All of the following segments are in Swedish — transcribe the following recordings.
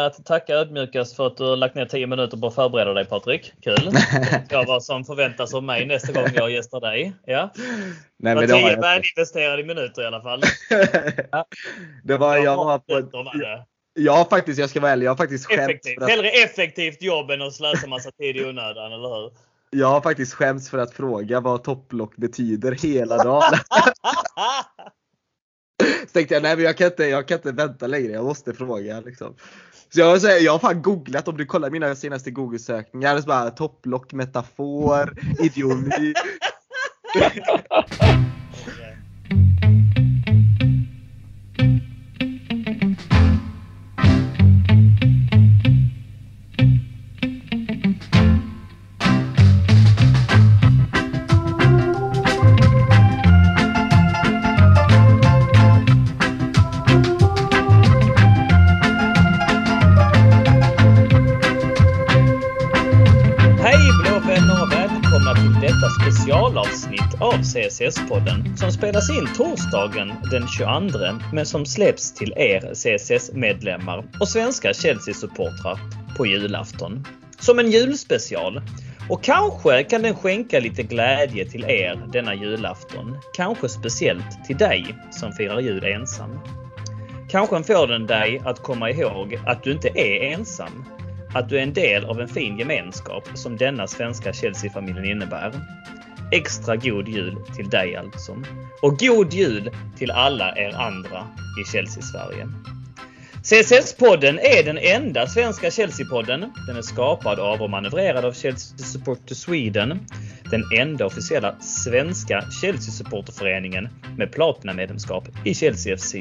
med att tacka ödmjukast för att du har lagt ner 10 minuter på att förbereda dig Patrik. Kul! Jag vad som förväntas av mig nästa gång jag gästar dig. Ja. Nej, men det 10 välinvesterade minuter i alla fall. Ja. Det var jag var på... Ja faktiskt, jag ska vara ärlig. Jag har faktiskt skämts. Effektivt. Att... Hellre effektivt jobb än att slösa massa tid i onödan, eller hur? Jag har faktiskt skämts för att fråga vad topplock betyder hela dagen. Så tänkte jag, nej men jag kan inte, jag kan inte vänta längre, jag måste fråga. Liksom. Så jag, säga, jag har fan googlat, om du kollar mina senaste google-sökningar, så bara topplock, metafor, idiomi. CSS-podden som spelas in torsdagen den 22 men som släpps till er CSS-medlemmar och svenska Chelsea-supportrar på julafton. Som en julspecial. Och kanske kan den skänka lite glädje till er denna julafton. Kanske speciellt till dig som firar jul ensam. Kanske får den dig att komma ihåg att du inte är ensam. Att du är en del av en fin gemenskap som denna svenska Chelsea-familjen innebär. Extra god jul till dig alltså. Och god jul till alla er andra i Chelsea-Sverige. CSS-podden är den enda svenska Chelsea-podden. Den är skapad av och manövrerad av Chelsea Supporter Sweden. Den enda officiella svenska Chelsea-supporterföreningen med platinamedlemskap i Chelsea FC.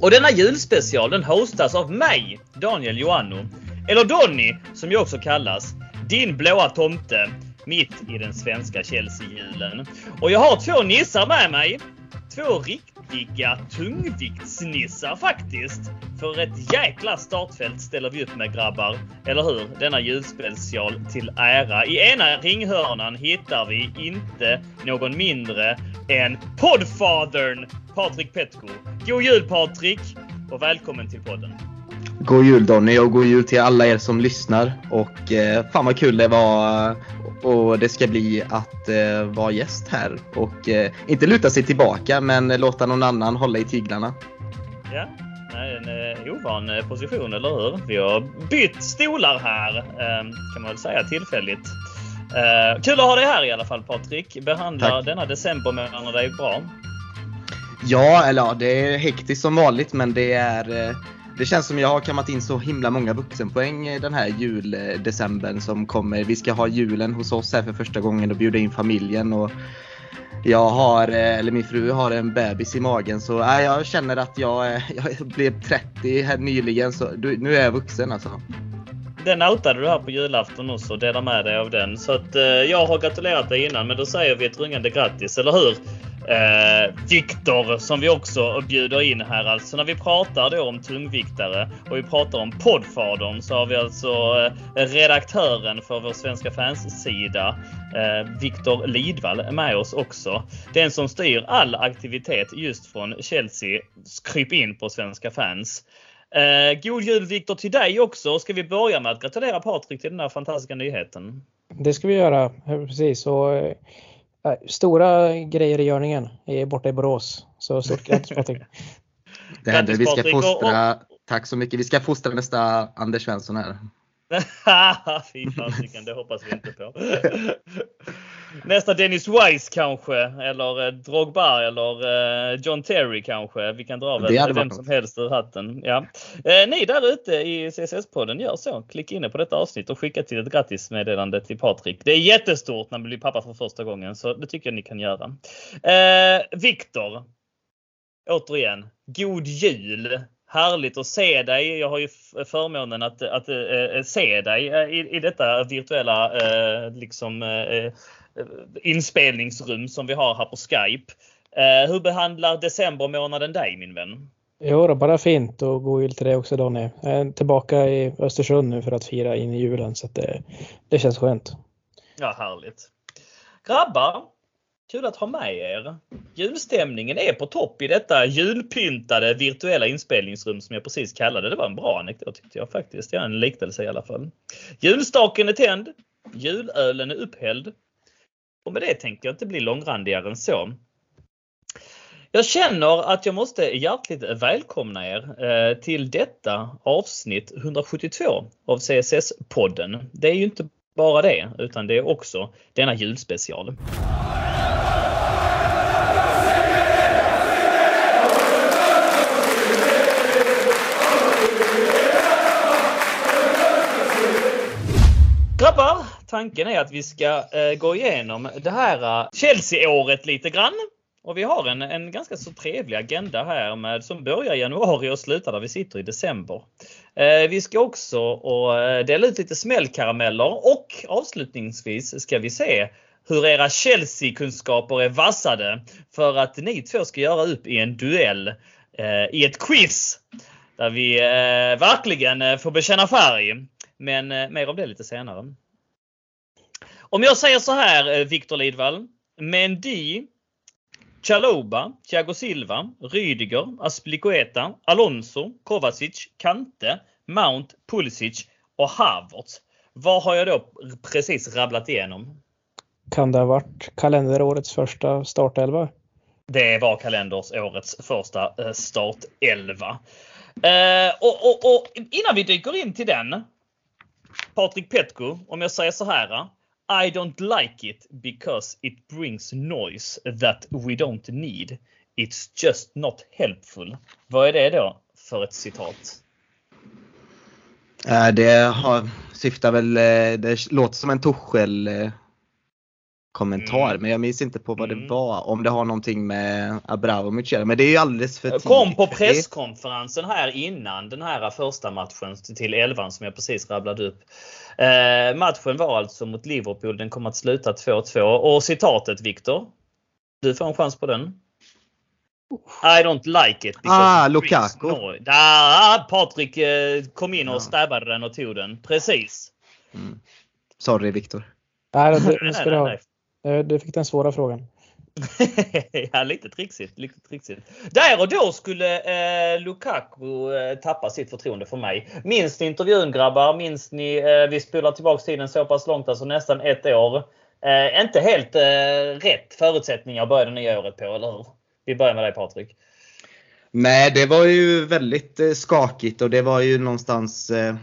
Och denna julspecial den hostas av mig, Daniel Joanno. Eller Donny, som jag också kallas. Din blåa tomte mitt i den svenska Chelsea-julen. Och jag har två nissar med mig. Två riktiga tungviktsnissar faktiskt. För ett jäkla startfält ställer vi upp med grabbar. Eller hur? Denna julspecial till ära. I ena ringhörnan hittar vi inte någon mindre än poddfadern Patrik Petko. God jul Patrik! Och välkommen till podden. God jul Donny och god jul till alla er som lyssnar. Och eh, fan vad kul det var eh, och det ska bli att eh, vara gäst här och eh, inte luta sig tillbaka men låta någon annan hålla i tyglarna. Ja, en eh, ovan eh, position, eller hur? Vi har bytt stolar här eh, kan man väl säga tillfälligt. Eh, kul att ha dig här i alla fall Patrik. Behandlar Tack. denna december med dig bra? Ja, eller ja, det är hektiskt som vanligt men det är eh, det känns som jag har kammat in så himla många vuxenpoäng den här juldecembern som kommer. Vi ska ha julen hos oss här för första gången och bjuda in familjen. Och jag har, eh, eller min fru har en bebis i magen så äh, jag känner att jag, eh, jag blev 30 här nyligen så nu är jag vuxen alltså. Den outade du här på julafton också och delar med dig av den. Så att eh, jag har gratulerat dig innan men då säger vi ett rungande grattis, eller hur? Eh, Viktor som vi också bjuder in här. Alltså när vi pratar då om tungviktare och vi pratar om poddfadern så har vi alltså eh, redaktören för vår svenska fanssida eh, Viktor Lidvall med oss också. Den som styr all aktivitet just från Chelsea kryp in på svenska fans. Eh, god jul Viktor till dig också. Ska vi börja med att gratulera Patrik till den här fantastiska nyheten? Det ska vi göra, precis. Och, eh, stora grejer i görningen borta i Borås. Så stort grattis Patrik! Det händer. Vi ska fostra, tack så mycket. Vi ska fostra nästa Anders Svensson här. Fy fasiken, det hoppas vi inte på. Nästa Dennis Wise kanske, eller eh, Drogba eller eh, John Terry kanske. Vi kan dra väl vem som helst ur hatten. Ja. Eh, ni där ute i CSS-podden, gör så. Klicka inne på detta avsnitt och skicka till ett grattismeddelande till Patrik. Det är jättestort när man blir pappa för första gången, så det tycker jag ni kan göra. Viktor. Återigen, god jul! Härligt att se dig. Jag har ju förmånen att, att, att se dig i, i detta virtuella liksom, inspelningsrum som vi har här på Skype. Hur behandlar decembermånaden dig min vän? Jo, då, bara fint och god jul till dig också Donny. Jag är tillbaka i Östersund nu för att fira in i julen så det, det känns skönt. Ja, härligt. Grabbar, Kul att ha med er. Julstämningen är på topp i detta julpyntade virtuella inspelningsrum som jag precis kallade. Det var en bra anekdot tyckte jag faktiskt. Ja, en liknelse i alla fall. Julstaken är tänd. Julölen är upphälld. Och med det tänker jag inte bli långrandigare än så. Jag känner att jag måste hjärtligt välkomna er eh, till detta avsnitt 172 av CSS-podden. Det är ju inte bara det, utan det är också denna julspecial. Grabbar, tanken är att vi ska eh, gå igenom det här eh, Chelsea-året lite grann. Och vi har en, en ganska så trevlig agenda här med, som börjar i januari och slutar där vi sitter i december. Eh, vi ska också och, eh, dela ut lite smällkarameller och avslutningsvis ska vi se hur era Chelsea-kunskaper är vassade för att ni två ska göra upp i en duell eh, i ett quiz. Där vi eh, verkligen eh, får bekänna färg. Men eh, mer om det lite senare. Om jag säger så här eh, Victor Lidvall. Mendy, Chaloba, Thiago Silva, Rydiger, Aspilicueta, Alonso, Kovacic, Kante, Mount, Pulisic och Havertz. Vad har jag då precis rabblat igenom? Kan det ha varit kalenderårets första startelva? Det var kalenderårets första eh, startelva. Eh, och, och, och innan vi dyker in till den. Patrik Petko, om jag säger så här. I don't like it because it brings noise that we don't need. It's just not helpful. Vad är det då för ett citat? Eh, Det har, syftar väl, eh, det låter som en Torshäll eh, kommentar Mm. men jag minns inte på vad Mm. det var. Om det har någonting med Abramovic att göra. Men det är ju alldeles för tidigt. kom på presskonferensen här innan den här första matchen till elvan som jag precis rabblade upp. Eh, matchen var alltså mot Liverpool. Den kom att sluta 2-2 och citatet Viktor. Du får en chans på den. I don't like it. because Ah, Lukaku. Ah, Patrik eh, kom in och Ja. stabbade den och tog den. Precis. Mm. Sorry Viktor. Nej, du, du, nej. Eh, du fick den svåra frågan. ja, lite trixigt, lite trixigt. Där och då skulle eh, Lukaku eh, tappa sitt förtroende för mig. Minns ni intervjun grabbar? Minns ni? Eh, vi spolar tillbaks tiden så pass långt, alltså nästan ett år. Eh, inte helt eh, rätt förutsättningar att börja det nya året på, eller hur? Vi börjar med dig Patrik. Nej, det var ju väldigt eh, skakigt och det var ju någonstans eh,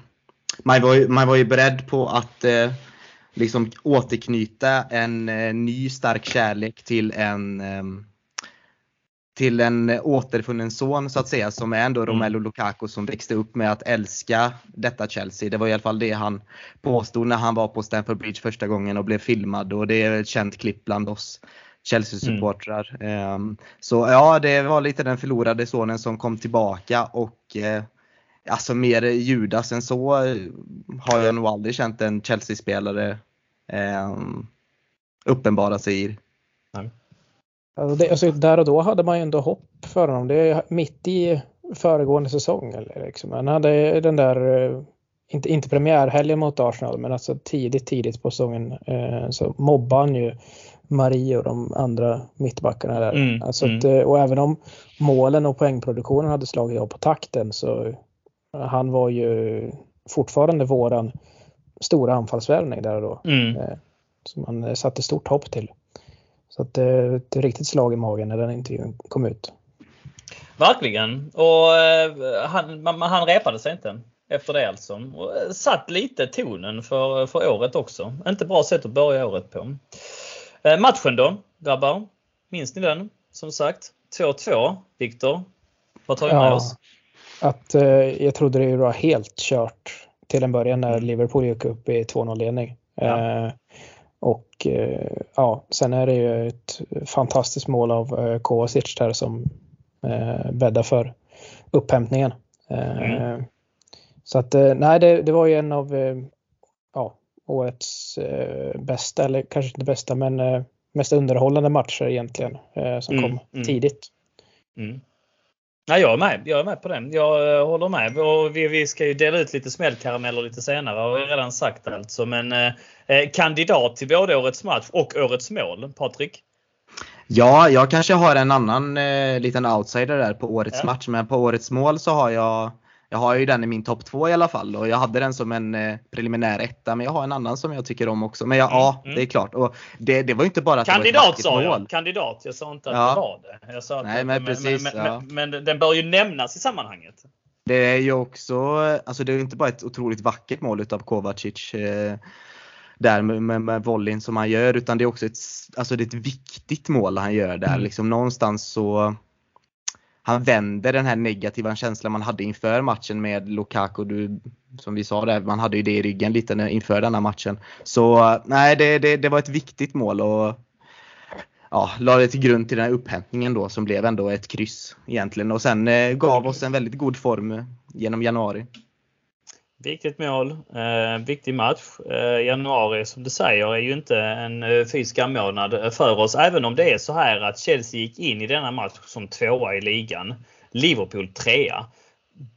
man, var ju, man var ju beredd på att eh, liksom återknyta en eh, ny stark kärlek till en eh, till en återfunnen son så att säga som är ändå Romelu Lukaku som växte upp med att älska detta Chelsea. Det var i alla fall det han påstod när han var på Stamford Bridge första gången och blev filmad och det är ett känt klipp bland oss Chelsea-supportrar. Ehm, Så ja, det var lite den förlorade sonen som kom tillbaka och eh, alltså mer Judas än så eh, har jag nog aldrig känt en Chelsea-spelare eh, uppenbara sig i. Alltså det, alltså där och då hade man ju ändå hopp för honom. Det är mitt i föregående säsong. Eller liksom. Han hade den där, eh, inte, inte premiärhelgen mot Arsenal, men alltså tidigt, tidigt på säsongen eh, så mobbade han ju Marie och de andra mittbackarna där. Mm, alltså mm. att, eh, och även om målen och poängproduktionen hade slagit av på takten så han var ju fortfarande våran stora anfallsvärvning där då. Mm. Eh, Som man eh, satte stort hopp till. Så att det är ett riktigt slag i magen när den intervjun kom ut. Verkligen. Och eh, han, man, han repade sig inte efter det alltså. Och eh, satt lite tonen för, för året också. Inte bra sätt att börja året på. Eh, matchen då, grabbar? Minns ni den? Som sagt, 2-2. Viktor, vad tar vi med Ja. oss? Att eh, jag trodde det var helt kört till en början när Liverpool gick upp i 2-0 ledning. Ja. Eh, och eh, ja, sen är det ju ett fantastiskt mål av eh, Kovacic där som eh, bäddar för upphämtningen. Eh, Mm. Så att eh, nej, det, det var ju en av eh, ja, årets bästa, eller kanske inte bästa, men mest underhållande matcher egentligen som Mm, kom mm. tidigt. Mm. Nej, jag är med. Jag är med på den. Jag eh, håller med. Och vi, vi ska ju dela ut lite smällkarameller lite senare har jag redan sagt alltså. Men eh, eh, kandidat till både årets match och årets mål, Patrik? Ja, jag kanske har en annan eh, liten outsider där på årets Ja. match. Men på årets mål så har jag jag har ju den i min topp två i alla fall och jag hade den som en eh, preliminär etta men jag har en annan som jag tycker om också. Men ja, Mm, ja mm. det är klart. Och det, det var inte bara att det var Kandidat ett sa jag. Kandidat. Jag sa inte att Ja. det var det. Jag sa men precis, men, ja. men, men den bör ju nämnas i sammanhanget. Det är ju också, alltså det är inte bara ett otroligt vackert mål utav Kovacic eh, där med, med, med volleyn som han gör utan det är också ett, alltså det är ett viktigt mål han gör där. Mm. Liksom någonstans så han vänder den här negativa känslan man hade inför matchen med Lukaku. Du, som vi sa där, man hade ju det i ryggen lite inför den här matchen. Så nej, det, det, det var ett viktigt mål och ja, la det till grund till den här upphämtningen då som blev ändå ett kryss egentligen och sen eh, gav oss en väldigt god form genom januari. Viktigt mål, eh, viktig match. Eh, januari som du säger är ju inte en eh, fysisk skammånad eh, för oss. Även om det är så här att Chelsea gick in i denna match som tvåa i ligan. Liverpool trea.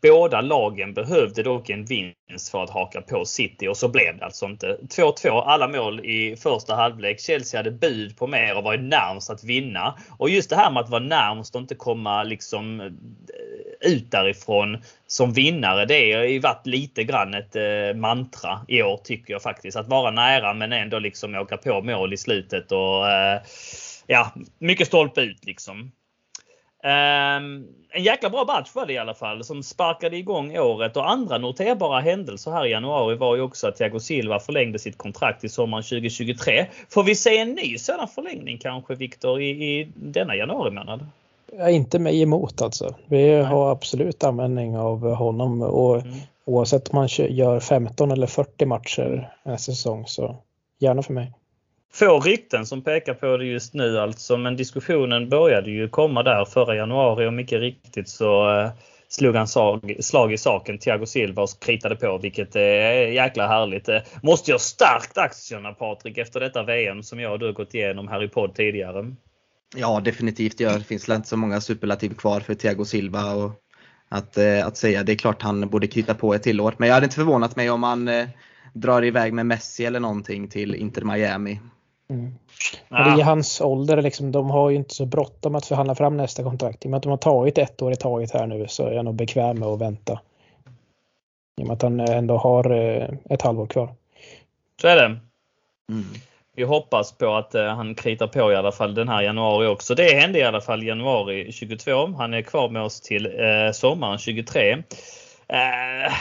Båda lagen behövde dock en vinst för att haka på City och så blev det alltså inte. 2-2 alla mål i första halvlek. Chelsea hade bud på mer och var närmst att vinna. Och just det här med att vara närmst och inte komma liksom eh, ut därifrån som vinnare. Det har ju varit lite grann ett eh, mantra i år tycker jag faktiskt. Att vara nära men ändå liksom åka på mål i slutet och eh, ja, mycket stolpe ut liksom. Ehm, en jäkla bra match var det i alla fall som sparkade igång året och andra noterbara händelser här i januari var ju också att Thiago Silva förlängde sitt kontrakt i sommaren 2023. Får vi se en ny sådan förlängning kanske Viktor i, i denna januari månad? Ja, inte mig emot alltså. Vi har absolut användning av honom och Mm. oavsett om man kö- gör 15 eller 40 matcher nästa säsong så gärna för mig. Få rykten som pekar på det just nu alltså men diskussionen började ju komma där förra januari och mycket riktigt så eh, slog han slag, slag i saken Thiago Silva och kritade på vilket eh, är jäkla härligt. Eh, måste jag stärkt aktierna Patrik efter detta VM som jag och du gått igenom här i podd tidigare. Ja, definitivt. Det finns väl inte så många superlativ kvar för Thiago Silva. Och att, eh, att säga. Det är klart han borde krita på ett till år. Men jag hade inte förvånat mig om han drar iväg med Messi eller någonting till Inter Miami. Mm. Ah. Och I hans ålder, liksom, de har ju inte så bråttom att förhandla fram nästa kontrakt. I och med att de har tagit ett år i taget här nu så är jag nog bekväm med att vänta. I och med att han ändå har eh, ett halvår kvar. Så är det. Mm. Vi hoppas på att eh, han kritar på i alla fall den här januari också. Det hände i alla fall januari 22. Han är kvar med oss till eh, sommaren 23. Eh,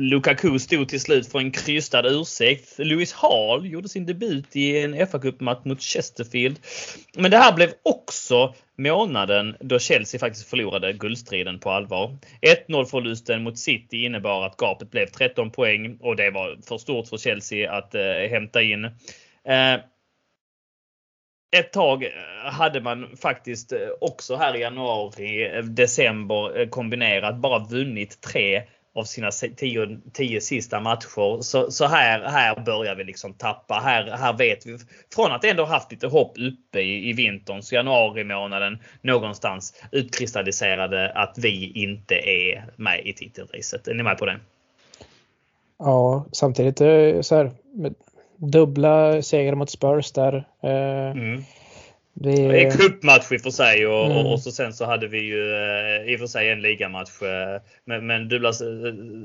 Lukaku stod till slut för en krystad ursäkt. Lewis Hall gjorde sin debut i en fa Cup-match mot Chesterfield. Men det här blev också månaden då Chelsea faktiskt förlorade guldstriden på allvar. 1-0 förlusten mot City innebar att gapet blev 13 poäng och det var för stort för Chelsea att eh, hämta in. Eh, ett tag eh, hade man faktiskt eh, också här i januari, eh, december kombinerat bara vunnit tre av sina tio, tio sista matcher. Så, så här, här börjar vi liksom tappa. Här, här vet vi, från att ändå haft lite hopp uppe i, i vintern, så januari månaden någonstans utkristalliserade att vi inte är med i titelracet. Är ni med på det? Ja, samtidigt eh, så här, dubbla segrar mot Spurs där. Eh, Mm. Det, Det är cupmatch i och för sig och, Mm. och, och så sen så hade vi ju eh, i och för sig en ligamatch. Eh, men, men dubbla, eh,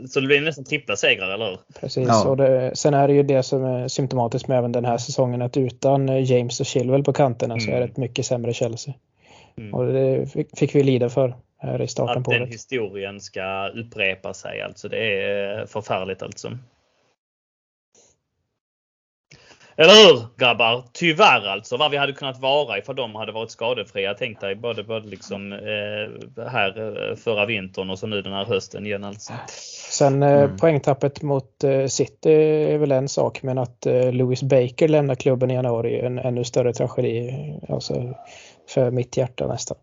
så det blir nästan trippla segrar, eller hur? Precis, Ja. och det, sen är det ju det som är symptomatiskt med även den här säsongen att utan James och Chilwell på kanterna så Mm. är det ett mycket sämre Chelsea. Mm. Och det fick, fick vi lida för här i starten Att på den året. historien ska upprepa sig. Alltså det är förfärligt alltså. Eller hur grabbar? Tyvärr alltså. Vad vi hade kunnat vara ifall de hade varit skadefria. Tänk dig både, både liksom eh, här eh, förra vintern och så nu den här hösten igen alltså. Sen eh, Mm. poängtappet mot eh, City är väl en sak men att eh, Louis Baker lämnar klubben i januari är en ännu större tragedi. Alltså, för mitt hjärta nästan.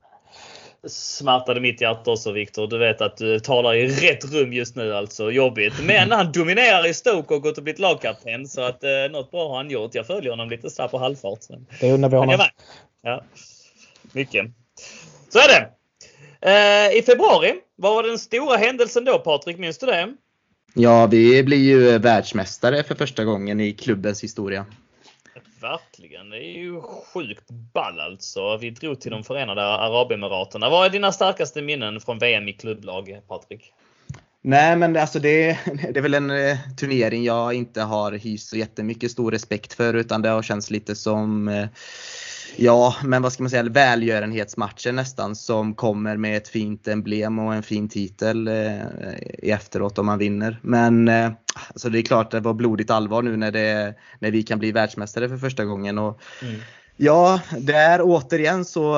Smärtade mitt hjärta också Viktor. Du vet att du talar i rätt rum just nu alltså. Jobbigt. Men han dominerar i Stoke och gått och blivit lagkapten. Så att eh, något bra har han gjort. Jag följer honom lite så på halvfart. Men, Det undrar vi honom. med. Ja. Mycket. Så är det. Eh, I februari, vad var den stora händelsen då Patrik? Minns du det? Ja, vi blir ju världsmästare för första gången i klubbens historia. Verkligen. Det är ju sjukt ball alltså. Vi drog till de förenade Arabemiraten. Vad är dina starkaste minnen från VM i klubblag, Patrik? Nej men alltså det, det är väl en eh, turnering jag inte har hyst så jättemycket stor respekt för utan det har känts lite som eh, Ja, men vad ska man säga, välgörenhetsmatcher nästan som kommer med ett fint emblem och en fin titel eh, efteråt om man vinner. Men eh, alltså det är klart det var blodigt allvar nu när, det, när vi kan bli världsmästare för första gången. Och, mm. Ja, det är återigen så,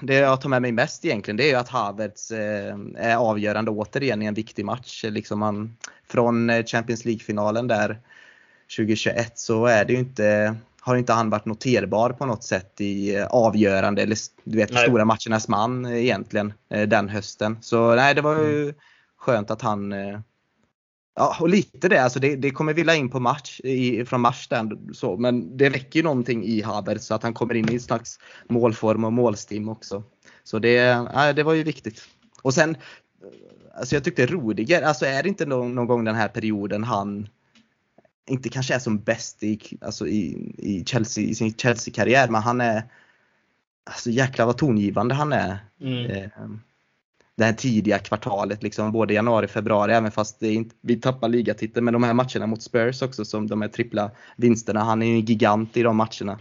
det jag tar med mig mest egentligen, det är att Havertz eh, är avgörande återigen i en viktig match. Liksom man, från Champions League-finalen där 2021 så är det ju inte har inte han varit noterbar på något sätt i eh, avgörande eller du vet, stora matchernas man eh, egentligen eh, den hösten. Så nej, det var ju mm. skönt att han Ja, och lite det. Alltså det, det kommer vilja in på match i, från mars den, så, men det väcker ju någonting i Havertz så att han kommer in i en slags målform och målstim också. Så det, ja, det var ju viktigt. Och sen, alltså jag tyckte Rudiger, alltså är det inte någon, någon gång den här perioden han inte kanske är som bäst i, alltså i, i, Chelsea, i sin Chelsea-karriär, men han är Alltså jäklar vad tongivande han är. Mm. Eh, det här tidiga kvartalet, liksom, både januari och februari, även fast det inte, vi tappar ligatiteln. Men de här matcherna mot Spurs också, som de här trippla vinsterna. Han är ju en gigant i de matcherna.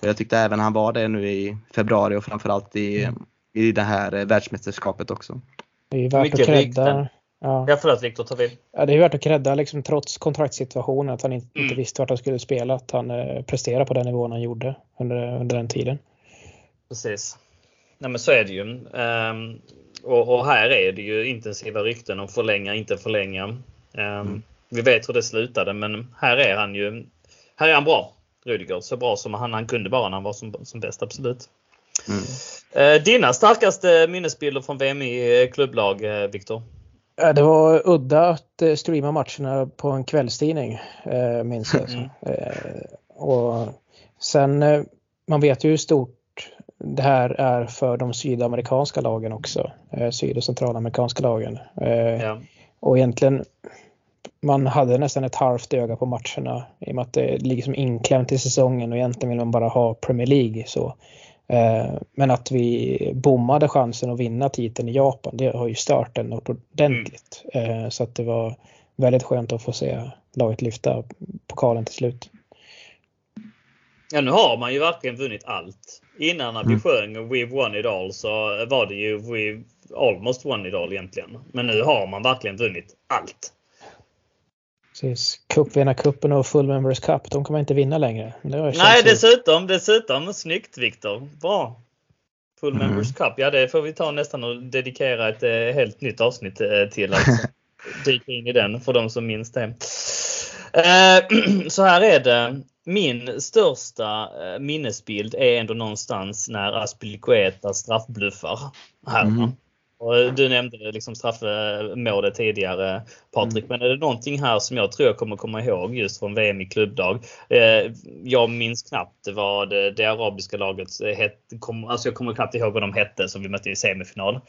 Och jag tyckte även han var det nu i februari och framförallt i, mm. i det här världsmästerskapet också. Det är värt Mycket att credda, Ja. Ja, förlåt Viktor, ta vid. Ja, det är värt att credda liksom, trots kontraktssituationen att han inte, mm. inte visste vart han skulle spela, att han eh, presterade på den nivån han gjorde under, under den tiden. Precis. Nej men så är det ju. Um, och, och, här är det ju intensiva rykten om förlänga, inte förlänga. Um, mm. Vi vet hur det slutade men här är han ju här är han bra. Rudiger, så bra som han, han kunde bara när han var som, som bäst, absolut. Mm. Uh, dina starkaste minnesbilder från VM i eh, klubblag, uh, Viktor? Det var udda att eh, streama matcherna på en kvällstidning, eh, minns jag. Mm. Eh, och sen, man vet ju hur stort det här är för de sydamerikanska lagen också. Syd och centralamerikanska lagen. Ja. Och egentligen, man hade nästan ett halvt öga på matcherna i och med att det ligger som inklämt i säsongen och egentligen vill man bara ha Premier League. Så Eh, men att vi bommade chansen att vinna titeln i Japan, det har ju stört den ordentligt. Mm. Så att det var väldigt skönt att få se laget lyfta pokalen till slut. Ja, nu har man ju verkligen vunnit allt. Innan när vi mm. sjöng We've won it all så var det ju We've almost won it all egentligen. Men nu har man verkligen vunnit allt. Precis. Cupvinnarcupen och Full Members Cup, de kommer inte vinna längre. Nej, dessutom, dessutom. Snyggt Viktor. Bra. Full mm. Members Cup, ja det får vi ta nästan och dedikera ett eh, helt nytt avsnitt eh, till. Alltså. Dyka in i den för de som minns det. Eh, så här är det. Min största eh, minnesbild är ändå någonstans när Aspilicueta straffbluffar. Här. Mm. Och du nämnde liksom straffmålet tidigare Patrik, mm. men är det någonting här som jag tror jag kommer komma ihåg just från VM i klubbdag? Eh, jag minns knappt vad det, arabiska laget hette. Alltså jag kommer knappt ihåg vad de hette som vi mötte i semifinal.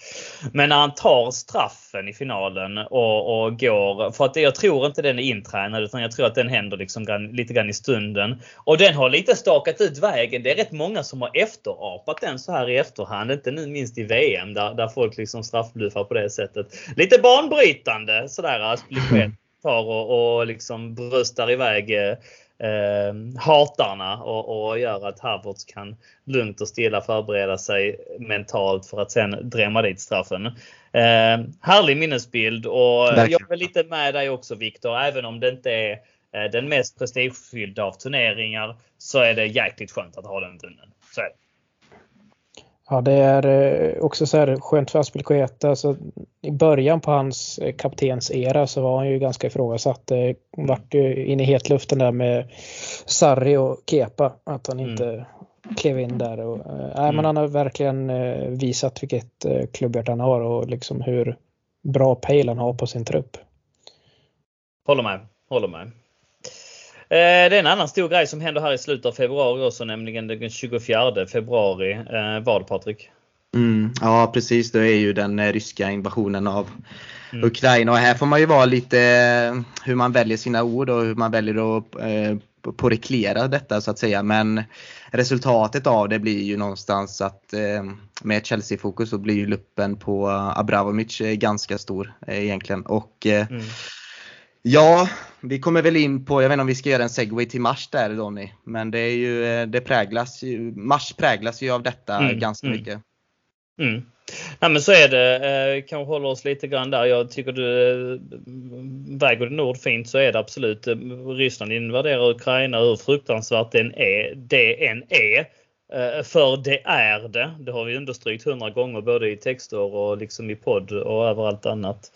Men när han tar straffen i finalen och, och går, för att jag tror inte den är intränad utan jag tror att den händer liksom lite grann i stunden. Och den har lite stakat ut vägen. Det är rätt många som har efterapat den så här i efterhand. Inte nu minst i VM där, där folk liksom straffbluffar på det sättet. Lite banbrytande sådär att bli tar och, och liksom bröstar iväg eh, hatarna och, och gör att Havertz kan lugnt och stilla förbereda sig mentalt för att sen drämma dit straffen. Eh, härlig minnesbild och Verkligen. jag är lite med dig också Viktor, även om det inte är eh, den mest prestigefyllda av turneringar så är det jäkligt skönt att ha den vunnen. Så är det. Ja, det är eh, också så här skönt för Aspelkueta. Alltså, I början på hans eh, kaptensera så var han ju ganska ifrågasatt. Det vart ju in i hetluften där med Sarri och Kepa. Att han inte mm. klev in där. Och, äh, mm. men han har verkligen visat vilket klubbhjärta han har och liksom hur bra pejl han har på sin trupp. Håller med. Håller med. Eh, det är en annan stor grej som händer här i slutet av februari också, nämligen den 24 februari. Eh, vad Patrik? Mm, ja precis, det är ju den eh, ryska invasionen av mm. Ukraina och här får man ju vara lite hur man väljer sina ord och hur man väljer att på reglera detta så att säga. Men resultatet av det blir ju någonstans att eh, med Chelsea-fokus så blir ju luppen på Abramovic ganska stor eh, egentligen. Och eh, mm. Ja, vi kommer väl in på, jag vet inte om vi ska göra en segway till mars där Donny. Men det är ju, eh, det präglas ju, mars präglas ju av detta mm, ganska mm. mycket. Mm. Ja, men så är det. Eh, kanske håller oss lite grann där. Jag tycker du eh, väger din ord fint så är det absolut. Eh, Ryssland invaderar Ukraina hur fruktansvärt den är, det än är. För det är det. Det har vi understrykt hundra gånger både i texter och liksom i podd och överallt annat.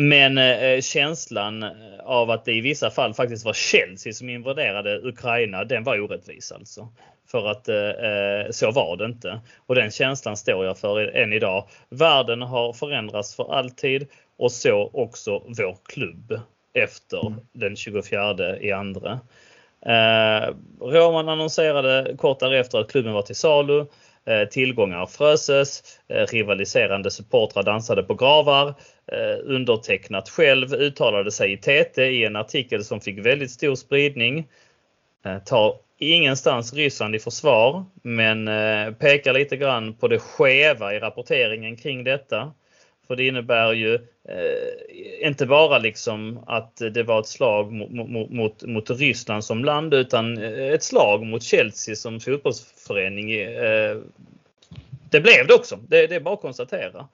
Men eh, känslan av att det i vissa fall faktiskt var Chelsea som invaderade Ukraina, den var orättvis alltså. För att eh, så var det inte. Och den känslan står jag för än idag. Världen har förändrats för alltid och så också vår klubb efter mm. den 24 i andra. Eh, Roman annonserade kort därefter att klubben var till salu. Eh, tillgångar fröses, eh, rivaliserande supportrar dansade på gravar. Eh, undertecknat själv uttalade sig i TT i en artikel som fick väldigt stor spridning. Tar ingenstans Ryssland i försvar men pekar lite grann på det skeva i rapporteringen kring detta. För det innebär ju eh, inte bara liksom att det var ett slag mot, mot, mot Ryssland som land utan eh, ett slag mot Chelsea som fotbollsförening. Eh, det blev det också. Det, det är bara att konstatera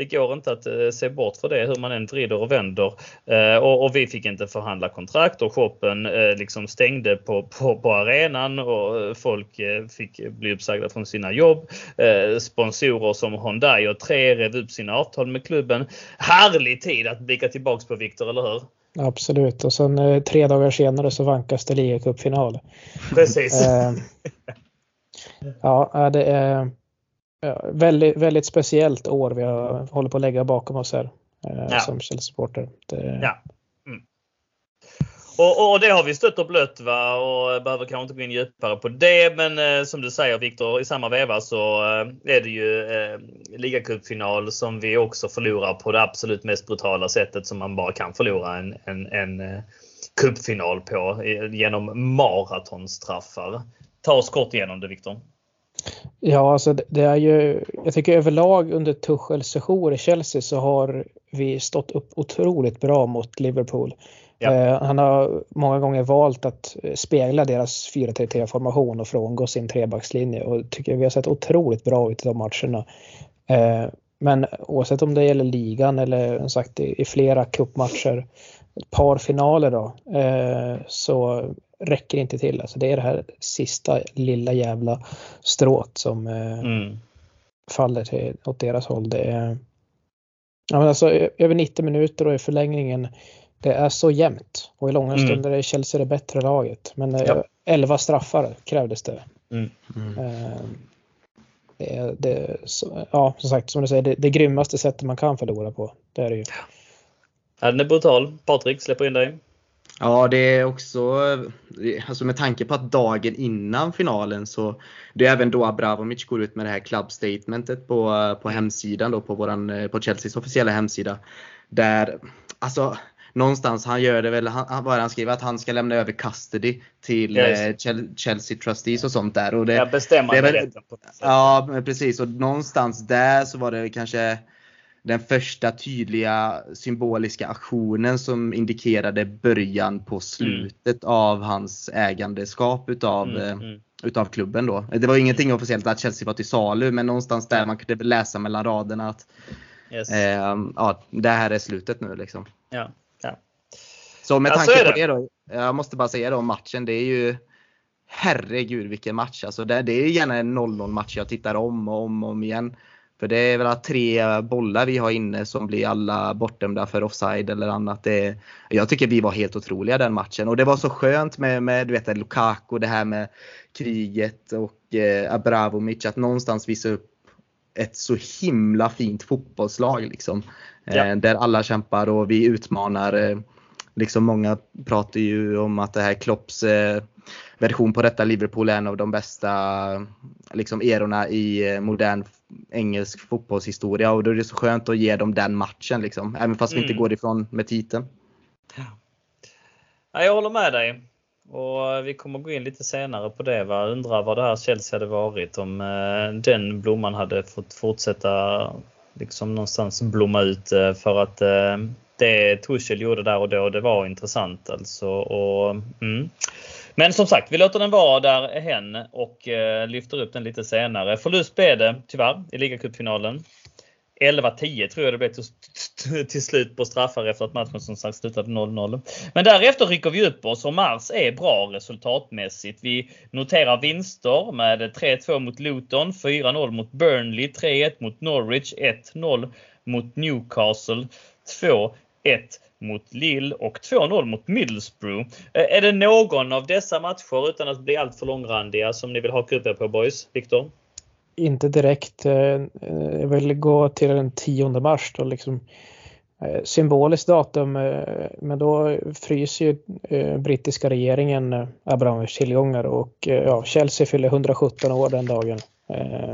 det går inte att eh, se bort för det hur man än vrider och vänder. Eh, och, och, vi fick inte förhandla kontrakt och shoppen eh, liksom stängde på, på, på arenan och folk fick bli uppsagda från sina jobb. Sponsorer som Hyundai och Tre rev upp sina avtal med klubben. Härlig tid att blicka tillbaks på Viktor, eller hur? Absolut och sen tre dagar senare så vankas det ligacupfinal. Precis. ja, det är ja, väldigt, väldigt speciellt år vi har, håller på att lägga bakom oss här eh, ja. som Chelsea-supporter. Ja. Mm. Och, och, det har vi stött och blött va och behöver kanske inte gå in djupare på det. Men eh, som du säger Viktor, i samma veva så eh, är det ju eh, ligacupfinal som vi också förlorar på det absolut mest brutala sättet som man bara kan förlora en, en, en eh, cupfinal på genom maratonstraffar. Ta oss kort igenom det Viktor. Ja, alltså det är ju, jag tycker överlag under Tuchels sejour i Chelsea så har vi stått upp otroligt bra mot Liverpool. Ja. Eh, han har många gånger valt att spegla deras 4-3-3 formation och frångå sin trebackslinje och tycker vi har sett otroligt bra ut i de matcherna. Eh, men oavsett om det gäller ligan eller som sagt i, flera cupmatcher, ett par finaler då, eh, så räcker inte till. Alltså det är det här sista lilla jävla strået som eh, mm. faller till, åt deras håll. Det är, ja, men alltså, över 90 minuter och i förlängningen det är så jämnt och i långa mm. stunder är Chelsea det bättre laget. Men eh, ja. 11 straffar krävdes det. Mm. Mm. Eh, det, är, det, ja, som sagt, som du säger, det, det grymmaste sättet man kan förlora på. Det är det ju. Ja, den är brutal. Patrik, släpper in dig. Ja, det är också, alltså med tanke på att dagen innan finalen så det är även då Abramovic går ut med det här club statementet på, på hemsidan då, på, våran, på Chelseas officiella hemsida. Där, alltså någonstans, han gör det väl, han, vad han skriver, att han ska lämna över custody till yes. eh, Chelsea Trustees och sånt där. Och det, ja, bestämmande rätten på Ja, precis. Och någonstans där så var det kanske den första tydliga symboliska aktionen som indikerade början på slutet mm. av hans ägandeskap utav, mm, eh, mm. utav klubben då. Det var ingenting officiellt att Chelsea var till salu men någonstans där man kunde läsa mellan raderna att yes. eh, ja, det här är slutet nu liksom. Ja, ja. Så med tanke ja, på det då, jag måste bara säga då om matchen, det är ju Herregud vilken match! Alltså det, det är gärna en 0-0 match jag tittar om och om och om igen. För det är väl tre bollar vi har inne som blir alla bortdömda för offside eller annat. Det, jag tycker vi var helt otroliga den matchen och det var så skönt med, med du vet, Lukaku, det här med kriget och eh, Abramovic att någonstans visa upp ett så himla fint fotbollslag liksom. Ja. Eh, där alla kämpar och vi utmanar. Eh, liksom många pratar ju om att det här Klopps eh, version på detta Liverpool är en av de bästa liksom, erorna i eh, modern engelsk fotbollshistoria och då är det så skönt att ge dem den matchen liksom. Även fast vi inte mm. går ifrån med titeln. Ja. Jag håller med dig. Och vi kommer gå in lite senare på det. Va? Undrar vad det här Chelsea hade varit om den blomman hade fått fortsätta liksom någonstans blomma ut för att det Tuchel gjorde där och då, det var intressant alltså. Och, mm. Men som sagt, vi låter den vara där hen och eh, lyfter upp den lite senare. Förlust blev det tyvärr i ligacupfinalen. 11-10 tror jag det blev till, till slut på straffar efter att matchen som sagt slutade 0-0. Men därefter rycker vi upp oss och Mars är bra resultatmässigt. Vi noterar vinster med 3-2 mot Luton, 4-0 mot Burnley, 3-1 mot Norwich, 1-0 mot Newcastle, 2 1 mot Lille och 2-0 mot Middlesbrough. Eh, är det någon av dessa matcher, utan att bli alltför långrandiga, som ni vill haka upp er på boys? Viktor? Inte direkt. Eh, jag vill gå till den 10 mars då liksom eh, symboliskt datum men då fryser ju brittiska regeringen Abramovics tillgångar och ja, Chelsea fyller 117 år den dagen.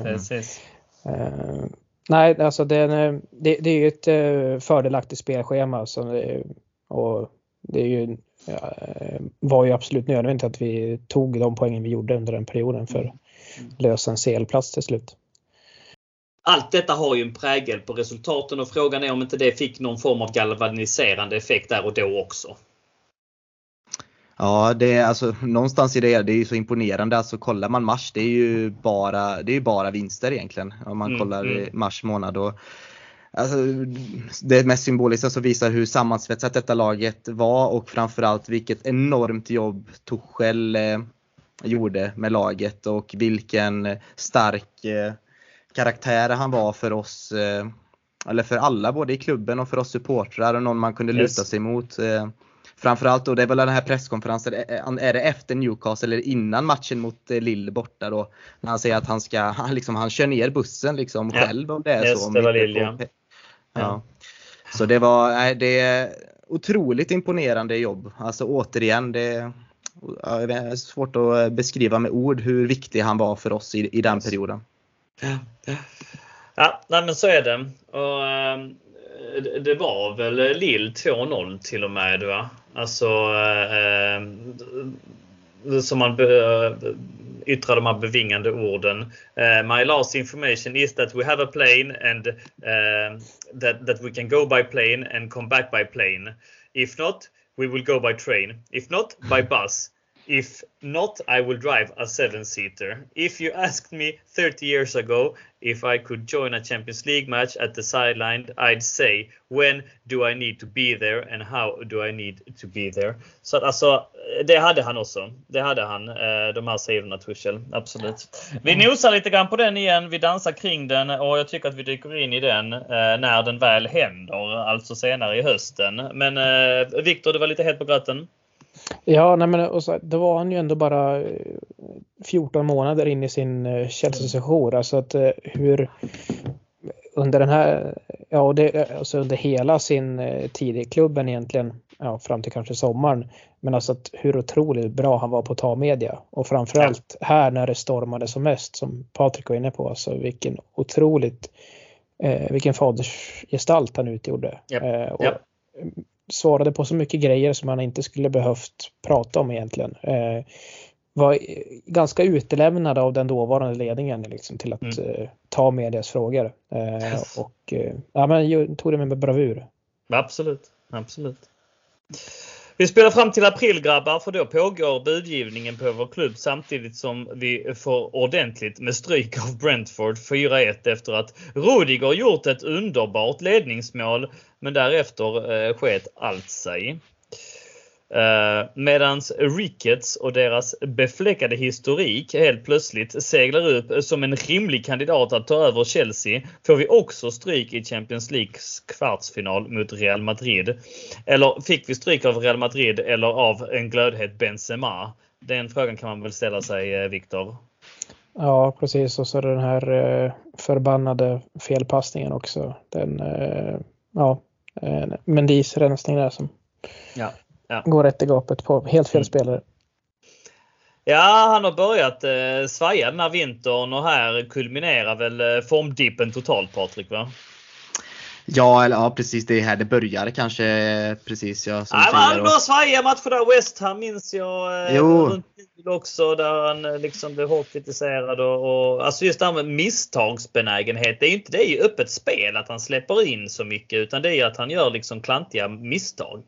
Precis. Nej, alltså det, det, det är ju ett eh, fördelaktigt spelschema så, och det är ju, var ju absolut nödvändigt att vi tog de poängen vi gjorde under den perioden för att lösa en CL-plats till slut. Allt detta har ju en prägel på resultaten och frågan är om inte det fick någon form av galvaniserande effekt där och då också. Ja, det är alltså någonstans i det, det är ju så imponerande. Alltså kollar man mars, det är ju bara, det är bara vinster egentligen. Om man mm, kollar mm. mars månad. Och, alltså, det mest symboliska som visar hur sammansvetsat detta laget var och framförallt vilket enormt jobb Tuchel eh, gjorde med laget och vilken stark eh, karaktär han var för oss. Eh, eller för alla, både i klubben och för oss supportrar och någon man kunde yes. luta sig mot. Eh, Framförallt då, det är väl den här presskonferensen, är det efter Newcastle eller innan matchen mot eh, Lille borta då? När han säger att han ska, han, liksom, han kör ner bussen liksom ja. själv om det är Just, så. Det var Lille, ja. ja. Så det var, nej, det är otroligt imponerande jobb. Alltså återigen, det är svårt att beskriva med ord hur viktig han var för oss i, i den perioden. Ja, ja. ja nej, men så är det. Och, ehm, det var väl Lill 2-0 till och med va? Alltså eh, eh som man be, eh, yttrade de här bevingande orden. Uh, my last information is that we have a plane and uh, that, that we can go by plane and come back by plane. If not, we will go by train. If not, by bus. If not, I will drive a seven-seater. If you asked me 30 years ago if I could join a Champions League match at the sideline, I'd say when do I need to be there and how do I need to be there? Så att alltså, det hade han också. Det hade han, eh, de här sidorna Tuchel. Absolut. Vi nosar lite grann på den igen. Vi dansar kring den och jag tycker att vi dyker in i den eh, när den väl händer, alltså senare i hösten. Men eh, Viktor, du var lite het på gröten. Ja, nej men och så, då var han ju ändå bara 14 eh, månader in i sin eh, Chelsea-session. Alltså att eh, hur under den här, ja det, alltså under hela sin tid i klubben egentligen, ja fram till kanske sommaren. Men alltså att hur otroligt bra han var på att ta media och framförallt här när det stormade som mest som Patrik var inne på. Alltså vilken otroligt, eh, vilken fadersgestalt han utgjorde. Yep. Eh, och, yep svarade på så mycket grejer som han inte skulle behövt prata om egentligen. Eh, var ganska utelämnad av den dåvarande ledningen liksom, till att mm. eh, ta medias frågor. Eh, yes. Och eh, ja, men, tog det med bravur. Absolut, absolut. Vi spelar fram till april grabbar för då pågår budgivningen på vår klubb samtidigt som vi får ordentligt med stryk av Brentford 4-1 efter att Rudiger gjort ett underbart ledningsmål men därefter eh, sket allt sig. Uh, medans Ricketts och deras befläckade historik helt plötsligt seglar upp som en rimlig kandidat att ta över Chelsea får vi också stryk i Champions Leagues kvartsfinal mot Real Madrid. Eller fick vi stryk av Real Madrid eller av en glödhet Benzema? Den frågan kan man väl ställa sig, eh, Viktor? Ja, precis. Och så den här eh, förbannade felpassningen också. Den, eh, ja, eh, Mendis rensning där som ja. Ja. Går rätt i gapet på helt fel mm. spelare. Ja, han har börjat eh, svaja den här vintern och här kulminerar väl eh, formdippen totalt Patrik va? Ja, eller, ja precis. Det är här det börjar kanske. Precis ja. Som Nej, men han några svajiga matcher där. West Ham minns jag. Eh, jo. Runt också där han eh, liksom blev hårt kritiserad. Och, och, alltså just det här med misstagsbenägenhet. Det är inte det i öppet spel att han släpper in så mycket utan det är att han gör liksom klantiga misstag.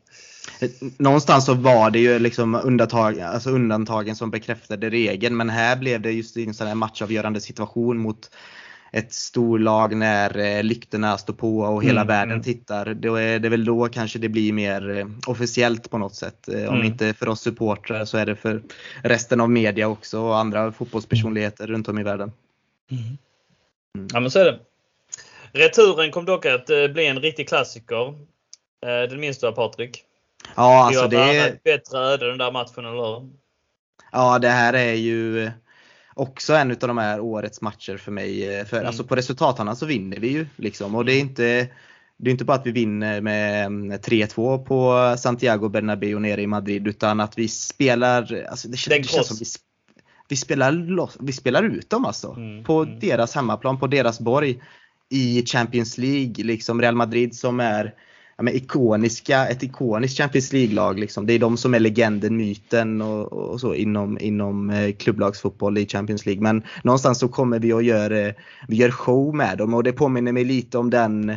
Någonstans så var det ju liksom undantag, alltså undantagen som bekräftade regeln men här blev det just i en sån här matchavgörande situation mot ett storlag när eh, lyktorna står på och hela mm, världen mm. tittar. Då är det väl då kanske det blir mer eh, officiellt på något sätt. Eh, om mm. inte för oss supportrar så är det för resten av media också och andra fotbollspersonligheter runt om i världen. Mm. mm. Ja men så är det. Returen kom dock att bli en riktig klassiker. Den minns du Patrik? Ja alltså det är... bättre öde den där matchen, eller? Ja det här är ju också en av de här årets matcher för mig. Eh, för mm. alltså på resultatarna så vinner vi ju liksom och det är inte det är inte bara att vi vinner med 3-2 mm, på Santiago Bernabéu nere i Madrid utan att vi spelar, alltså det, känns, det känns som vi, vi, spelar loss, vi spelar ut dem alltså. Mm. På mm. deras hemmaplan, på deras borg i Champions League. Liksom Real Madrid som är ja, men ikoniska, ett ikoniskt Champions League-lag. Liksom. Det är de som är legenden, myten och, och så inom, inom eh, klubblagsfotboll i Champions League. Men någonstans så kommer vi och gör, eh, vi gör show med dem och det påminner mig lite om den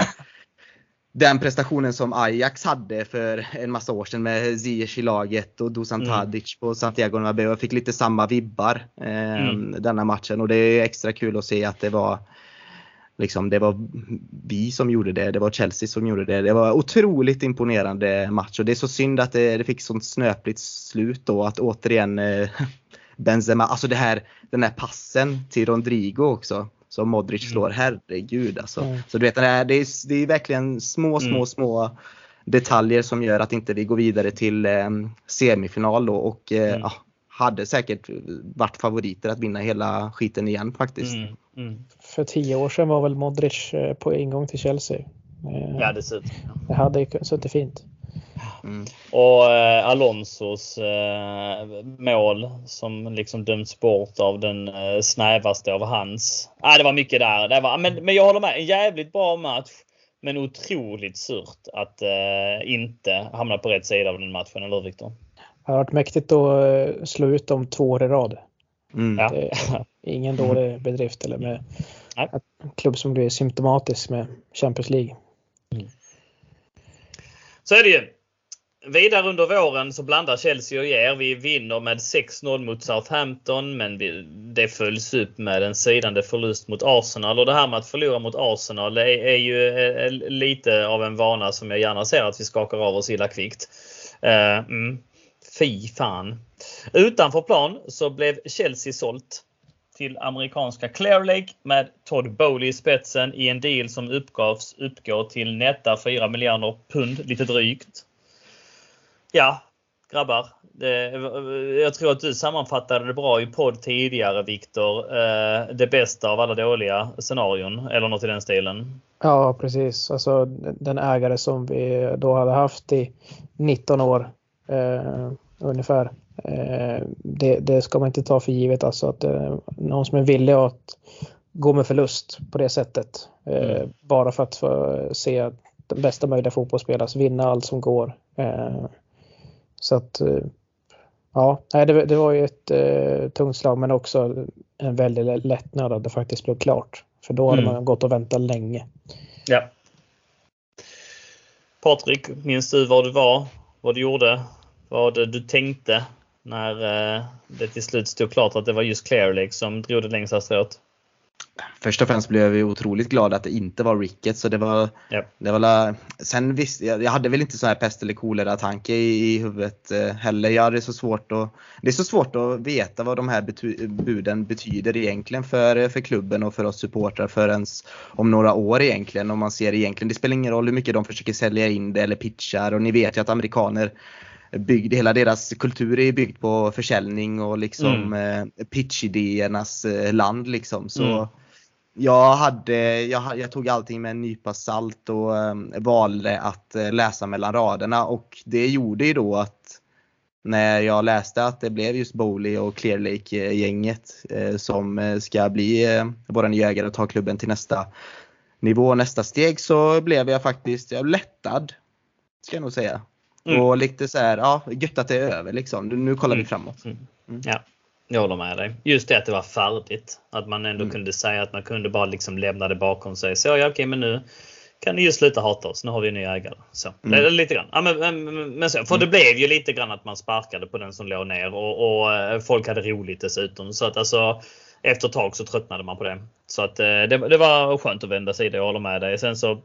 den prestationen som Ajax hade för en massa år sedan med Ziyech i laget och Dusan mm. Tadic på Santiago Bernabéu. Jag fick lite samma vibbar eh, mm. denna matchen och det är extra kul att se att det var Liksom, det var vi som gjorde det, det var Chelsea som gjorde det. Det var otroligt imponerande match och det är så synd att det, det fick sånt snöpligt slut då att återigen eh, Benzema, alltså det här, den här passen till Rodrigo också som Modric slår, mm. herregud alltså. Mm. Så du vet, det är, det är, verkligen små, små, mm. små detaljer som gör att inte vi går vidare till eh, semifinal då och eh, mm hade säkert varit favoriter att vinna hela skiten igen faktiskt. Mm, mm. För tio år sedan var väl Modric eh, på ingång till Chelsea. Eh, ja, dessutom. Det hade suttit fint. Mm. Och eh, Alonsos eh, mål som liksom dömts bort av den eh, snävaste av hans. Ah, det var mycket där. Det var, men, men jag håller med. En jävligt bra match. Men otroligt surt att eh, inte hamna på rätt sida av den matchen, eller hur Viktor? Det har varit mäktigt att eh, slå ut dem två år i rad. Mm. Det är ingen dålig bedrift eller med en klubb som blir symptomatisk med Champions League. Mm. Så är det ju. Vidare under våren så blandar Chelsea och ger. Vi vinner med 6-0 mot Southampton men det följs upp med en sidande förlust mot Arsenal. Och det här med att förlora mot Arsenal är, är ju är, lite av en vana som jag gärna ser att vi skakar av oss illa kvickt. Uh, mm. Fy fan. Utanför plan så blev Chelsea sålt till amerikanska Clear Lake med Todd Bowley i spetsen i en deal som uppgavs uppgå till nätta 4 miljarder pund, lite drygt. Ja, grabbar. Det, jag tror att du sammanfattade det bra i podd tidigare Viktor. Eh, det bästa av alla dåliga scenarion eller något i den stilen. Ja precis. Alltså den ägare som vi då hade haft i 19 år eh, ungefär. Eh, det, det, ska man inte ta för givet alltså att eh, någon som är villig att gå med förlust på det sättet eh, mm. bara för att få se den bästa möjliga fotbollsspelare, vinna allt som går. Så att ja, det, det var ju ett tungt slag men också en väldig lättnad att det faktiskt blev klart. För då hade mm. man gått och väntat länge. Ja. Patrik, minns du var du var? Vad du gjorde? vad du tänkte när eh, det till slut stod klart att det var just Clear Lake som drog det längsta strået? Först och främst blev jag otroligt glad att det inte var Ricket. Så det var, yep. det var sen visst, jag, hade väl inte så här pest eller kolera tanke i, i huvudet eh, heller. Jag hade så svårt att, det är så svårt att veta vad de här bety, buden betyder egentligen för, för klubben och för oss supportrar förrän om några år egentligen. Om man ser egentligen, det spelar ingen roll hur mycket de försöker sälja in det eller pitchar och ni vet ju att amerikaner byggd, hela deras kultur är byggd på försäljning och liksom mm. eh, pitchidéernas eh, land liksom. Så mm. jag, hade, jag, jag, tog allting med en nypa salt och eh, valde att läsa mellan raderna och det gjorde ju då att när jag läste att det blev just Bowley och Clear Lake-gänget som ska bli våra nya ägare och ta klubben till nästa nivå nästa steg så blev jag faktiskt jag lättad. Ska jag nog säga. Mm. Och lite så här, ja, gött att det är över liksom. Nu kollar mm. vi framåt. Mm. mm. Ja, jag håller med dig. Just det att det var färdigt. Att man ändå mm. kunde säga att man kunde bara liksom lämna det bakom sig. Så ja, okej, okay, men nu kan ni ju sluta hata oss. Nu har vi en ny ägare. Så, mm. Lite grann. Ja, men, men, men så, för det blev ju lite grann att man sparkade på den som låg ner och, och eh, folk hade roligt dessutom. Så att alltså efter ett tag så tröttnade man på det. Så att eh, det, det var skönt att vända sig Jag håller med dig. Sen så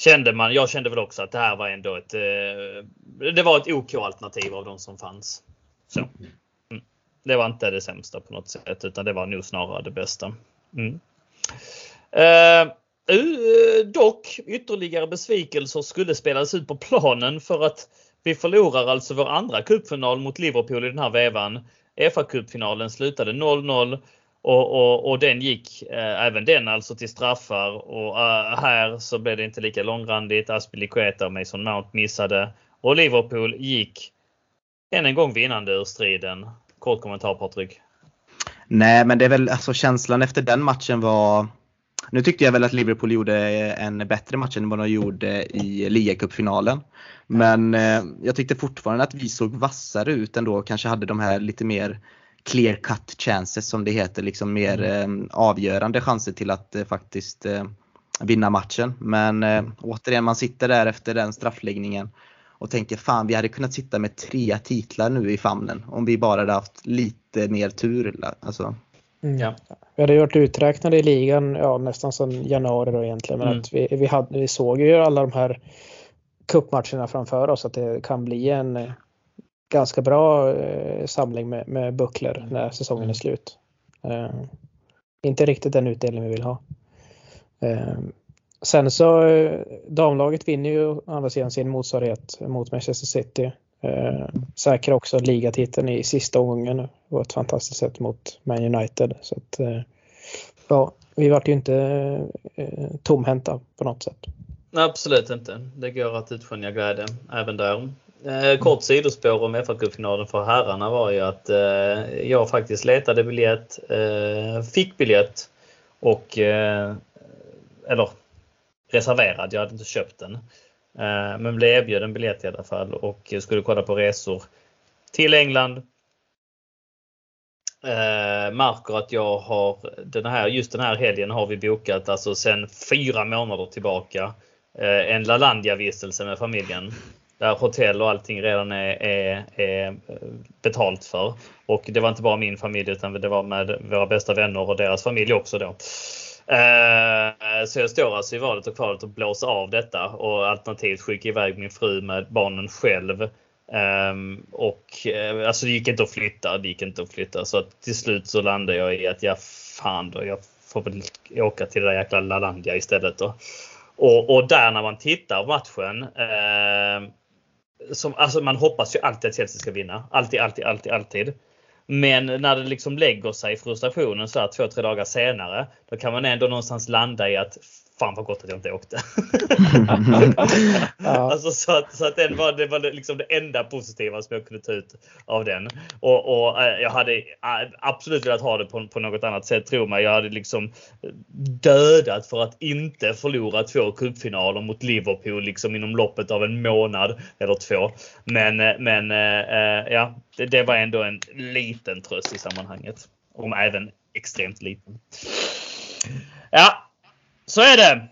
kände man, jag kände väl också att det här var ändå ett, eh, det var ett OK alternativ av de som fanns. Så. Mm. Det var inte det sämsta på något sätt utan det var nog snarare det bästa. Mm. Eh, eh dock ytterligare besvikelser skulle spelas ut på planen för att vi förlorar alltså vår andra cupfinal mot Liverpool i den här vevan. fa cupfinalen slutade 0-0 och, och, och, den gick eh, även den alltså till straffar och uh, här så blev det inte lika långrandigt. Aspilicueta och Mason Mount missade och Liverpool gick än en gång vinnande ur striden. Kort kommentar Patrik. Nej, men det är väl alltså känslan efter den matchen var nu tyckte jag väl att Liverpool gjorde eh, en bättre match än vad de gjorde i ligacupfinalen. Men eh, jag tyckte fortfarande att vi såg vassare ut ändå. Kanske hade de här lite mer clear cut chances som det heter. Liksom mer mm. eh, avgörande chanser till att eh, faktiskt eh, vinna matchen. Men eh, återigen, man sitter där efter den straffläggningen och tänker fan vi hade kunnat sitta med tre titlar nu i famnen om vi bara hade haft lite mer tur. Alltså. Mm. Ja. Vi hade gjort uträknade i ligan ja, nästan sedan januari då egentligen. Men mm. att vi, vi, hade, vi såg ju alla de här cupmatcherna framför oss att det kan bli en ganska bra eh, samling med, med bucklor när säsongen är slut. Eh, inte riktigt den utdelning vi vill ha. Eh, sen så eh, damlaget vinner ju å andra sidan sin motsvarighet mot Manchester City. Eh, säkrar också ligatiteln i sista omgången på ett fantastiskt sätt mot Man United. Så att, eh, ja, vi vart ju inte eh, tomhänta på något sätt. Absolut inte. Det går att utskönja glädje även där. Eh, kort sidospår om FA-cupfinalen för herrarna var ju att eh, jag faktiskt letade biljett, eh, fick biljett och eh, eller reserverad, jag hade inte köpt den. Eh, men blev erbjuden biljett i alla fall och skulle kolla på resor till England. Eh, märker att jag har den här, just den här helgen har vi bokat alltså sedan fyra månader tillbaka eh, en Lalandia-vistelse med familjen. Där hotell och allting redan är, är, är, eh, betalt för. Och det var inte bara min familj utan det var med våra bästa vänner och deras familj också då. Eh, så jag står alltså i valet och kvalet och blåser av detta och alternativt skicka iväg min fru med barnen själv. Ehm, och eh, alltså det gick inte att flytta, det gick inte att flytta. Så att till slut så landade jag i att jag fan då, jag får väl åka till det där jäkla Lalandia istället då. Och, och där när man tittar matchen. eh, som, alltså man hoppas ju alltid att Chelsea ska vinna. Alltid, alltid, alltid, alltid. Men när det liksom lägger sig frustrationen så här två, tre dagar senare. Då kan man ändå någonstans landa i att fan vad gott att jag inte åkte. ja. alltså, så att, så att den var, det var liksom det enda positiva som jag kunde ta ut av den. Och, och äh, jag hade äh, absolut velat ha det på, på något annat sätt, tro mig. Jag hade liksom dödat för att inte förlora två cupfinaler mot Liverpool liksom inom loppet av en månad eller två. Men, äh, men ja, det, det var ändå en liten tröst i sammanhanget. Om även extremt liten. Ja, så är det.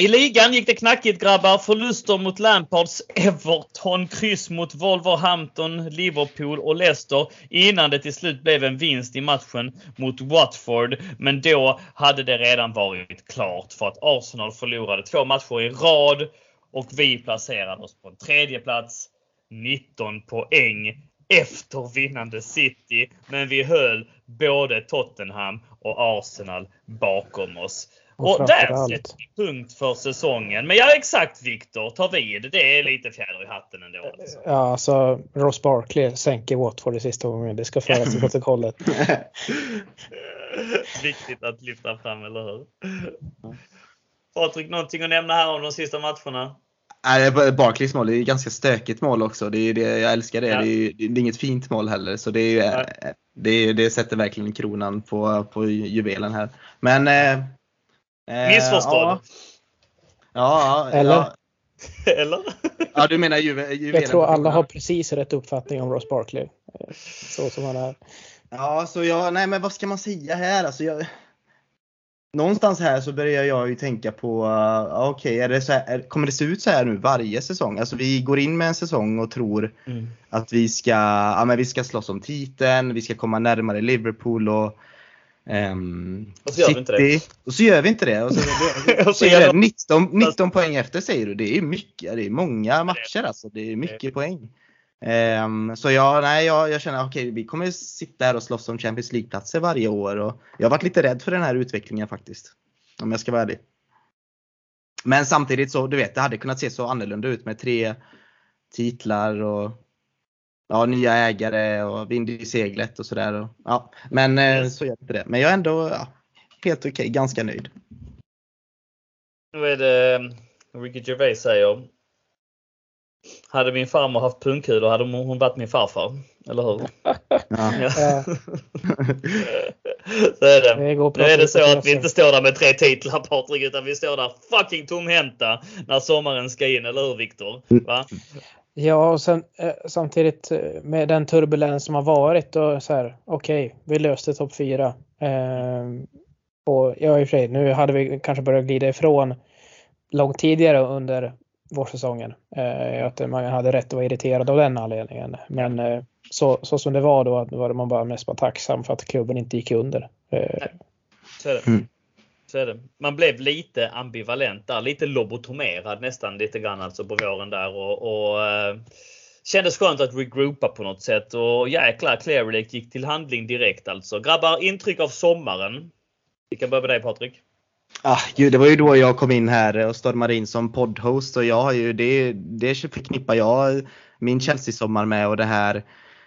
I ligan gick det knackigt grabbar. Förluster mot Lampards Everton, kryss mot Wolverhampton, Liverpool och Leicester innan det till slut blev en vinst i matchen mot Watford. Men då hade det redan varit klart för att Arsenal förlorade två matcher i rad och vi placerade oss på en tredje plats 19 poäng efter vinnande City. Men vi höll både Tottenham och Arsenal bakom oss. Och, och där sätter vi punkt för säsongen. Men ja exakt Viktor, ta vid. Det är lite fjäder i hatten ändå. Alltså. Ja, alltså Ross Barkley sänker Watford i sista gången. Det ska föras i protokollet. Viktigt att lyfta fram, eller hur? Patrik, någonting att nämna här om de sista matcherna? Nej, Barclays mål är ett ganska stökigt mål också. Det är det, jag älskar det. Ja. Det, är, det är inget fint mål heller. Så det, är, det, det sätter verkligen kronan på, på juvelen här. Men eh, Eh, Missförstådd. Ja, ja, Eller? ja. Eller? ja du menar Juve, Juve Jag tror alla har precis rätt uppfattning om Ross Barkley. eh, Så som han är. Ja, så jag, nej men vad ska man säga här? Alltså jag, någonstans här så börjar jag ju tänka på, uh, okej, det är, kommer det se ut så här nu varje säsong? Alltså vi går in med en säsong och tror Mm. att vi ska, ja, men vi ska slåss om titeln, vi ska komma närmare Liverpool och ehm, Och så gör vi inte det. Och så gör vi inte det. Och så, Och så är det de- 19, 19 poäng efter säger du. Det är mycket, det är många matcher alltså. Det är mycket poäng. Ehm, så jag, nej, jag, jag känner okej, vi kommer sitta här och slåss om Champions League-platser varje år. Och jag har varit lite rädd för den här utvecklingen faktiskt. Om jag ska vara ärlig. Men samtidigt så, du vet, det hade kunnat se så annorlunda ut med tre titlar och ja, nya ägare och vind i seglet och sådär. Ja, men eh, så gör inte det. Men jag är ändå ja, helt okej, ganska nöjd. Nu är det Ricky Gervais säger. Hade min farmor haft pungkulor hade hon hon varit min farfar. Eller hur? Ja. Ja. Så är det. Nu är det så att vi hypoteser. inte står där med tre titlar Patrik, utan vi står där fucking tomhänta när sommaren ska in, eller hur Viktor? Va? Ja, och sen eh, samtidigt eh, med den turbulens som har varit och så här, okej, vi löste topp fyra. Eh, och ja, i och för sig, nu hade vi kanske börjat glida ifrån långt tidigare under vårsäsongen. Eh, att man hade rätt att vara irriterad av den anledningen. Men eh, så, så som det var då, var man bara mest bara tacksam för att klubben inte gick under. Eh, Så är det. Mm. Så är det. Man blev lite ambivalent där, lite lobotomerad nästan lite grann alltså på våren där och, och eh, kändes skönt att regroupa på något sätt och jäklar Clear Lake gick till handling direkt alltså. Grabbar, intryck av sommaren. Vi kan börja med dig Patrik. Ah, gud, det var ju då jag kom in här och stormade in som poddhost och jag har ju det, det förknippar jag min Chelsea-sommar med och det här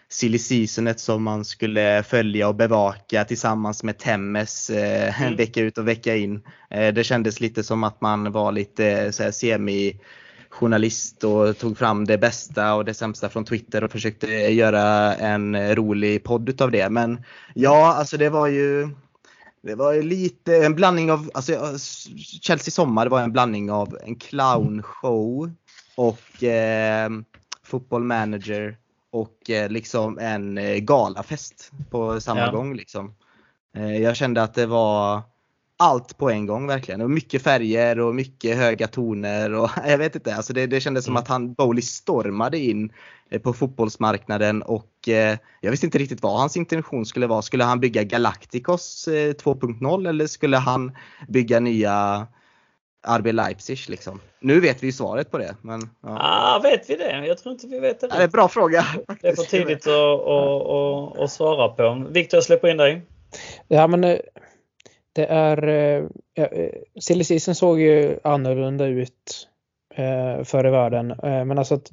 silly seasonet som man skulle följa och bevaka tillsammans med Temmes eh, Mm. vecka ut och vecka in. Eh, det kändes lite som att man var lite eh, så här, semi journalist och tog fram det bästa och det sämsta från Twitter och försökte göra en rolig podd utav det. Men ja, alltså det var ju det var lite en blandning av, alltså Chelsea sommar var en blandning av en clownshow och eh, football manager och eh, liksom en eh, galafest på samma Ja. gång. Liksom. Eh, jag kände att det var allt på en gång verkligen. Och mycket färger och mycket höga toner. Och, jag vet inte, alltså det, det kändes som Mm. att han Bowley stormade in eh, på fotbollsmarknaden och eh, jag visste inte riktigt vad hans intention skulle vara. Skulle han bygga Galacticos eh, 2.0 eller skulle han bygga nya RB Leipzig liksom? Nu vet vi ju svaret på det. Men, ja. Ah, vet vi det? Jag tror inte vi vet det. Ja, det är en bra fråga. Det är för tidigt att, att, att, att svara på. Viktor, jag släpper in dig. Ja men eh, det är, eh, eh, silly season såg ju annorlunda ut eh, förr i världen. Eh, men alltså att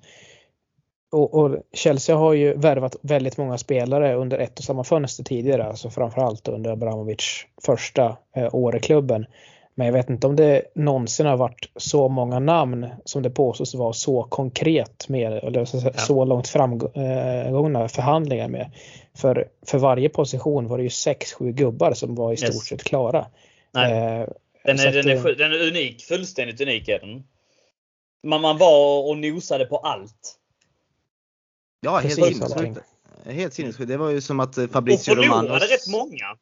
och, och Chelsea har ju värvat väldigt många spelare under ett och samma fönster tidigare, alltså framförallt under Abramovic första eh, år i klubben. Men jag vet inte om det någonsin har varit så många namn som det påstås vara så konkret med, eller så, Ja. så långt framgångna förhandlingar med. För, för varje position var det ju 6-7 gubbar som var i stort Yes. sett klara. Nej. Eh, Den är, den, är, den är unik. Fullständigt unik är den. Man, man var och nosade på allt. Ja, helt sinnessjukt. Helt sinnessjukt. Det var ju som att eh, Och Fabrizio förlorade Romano... rätt många.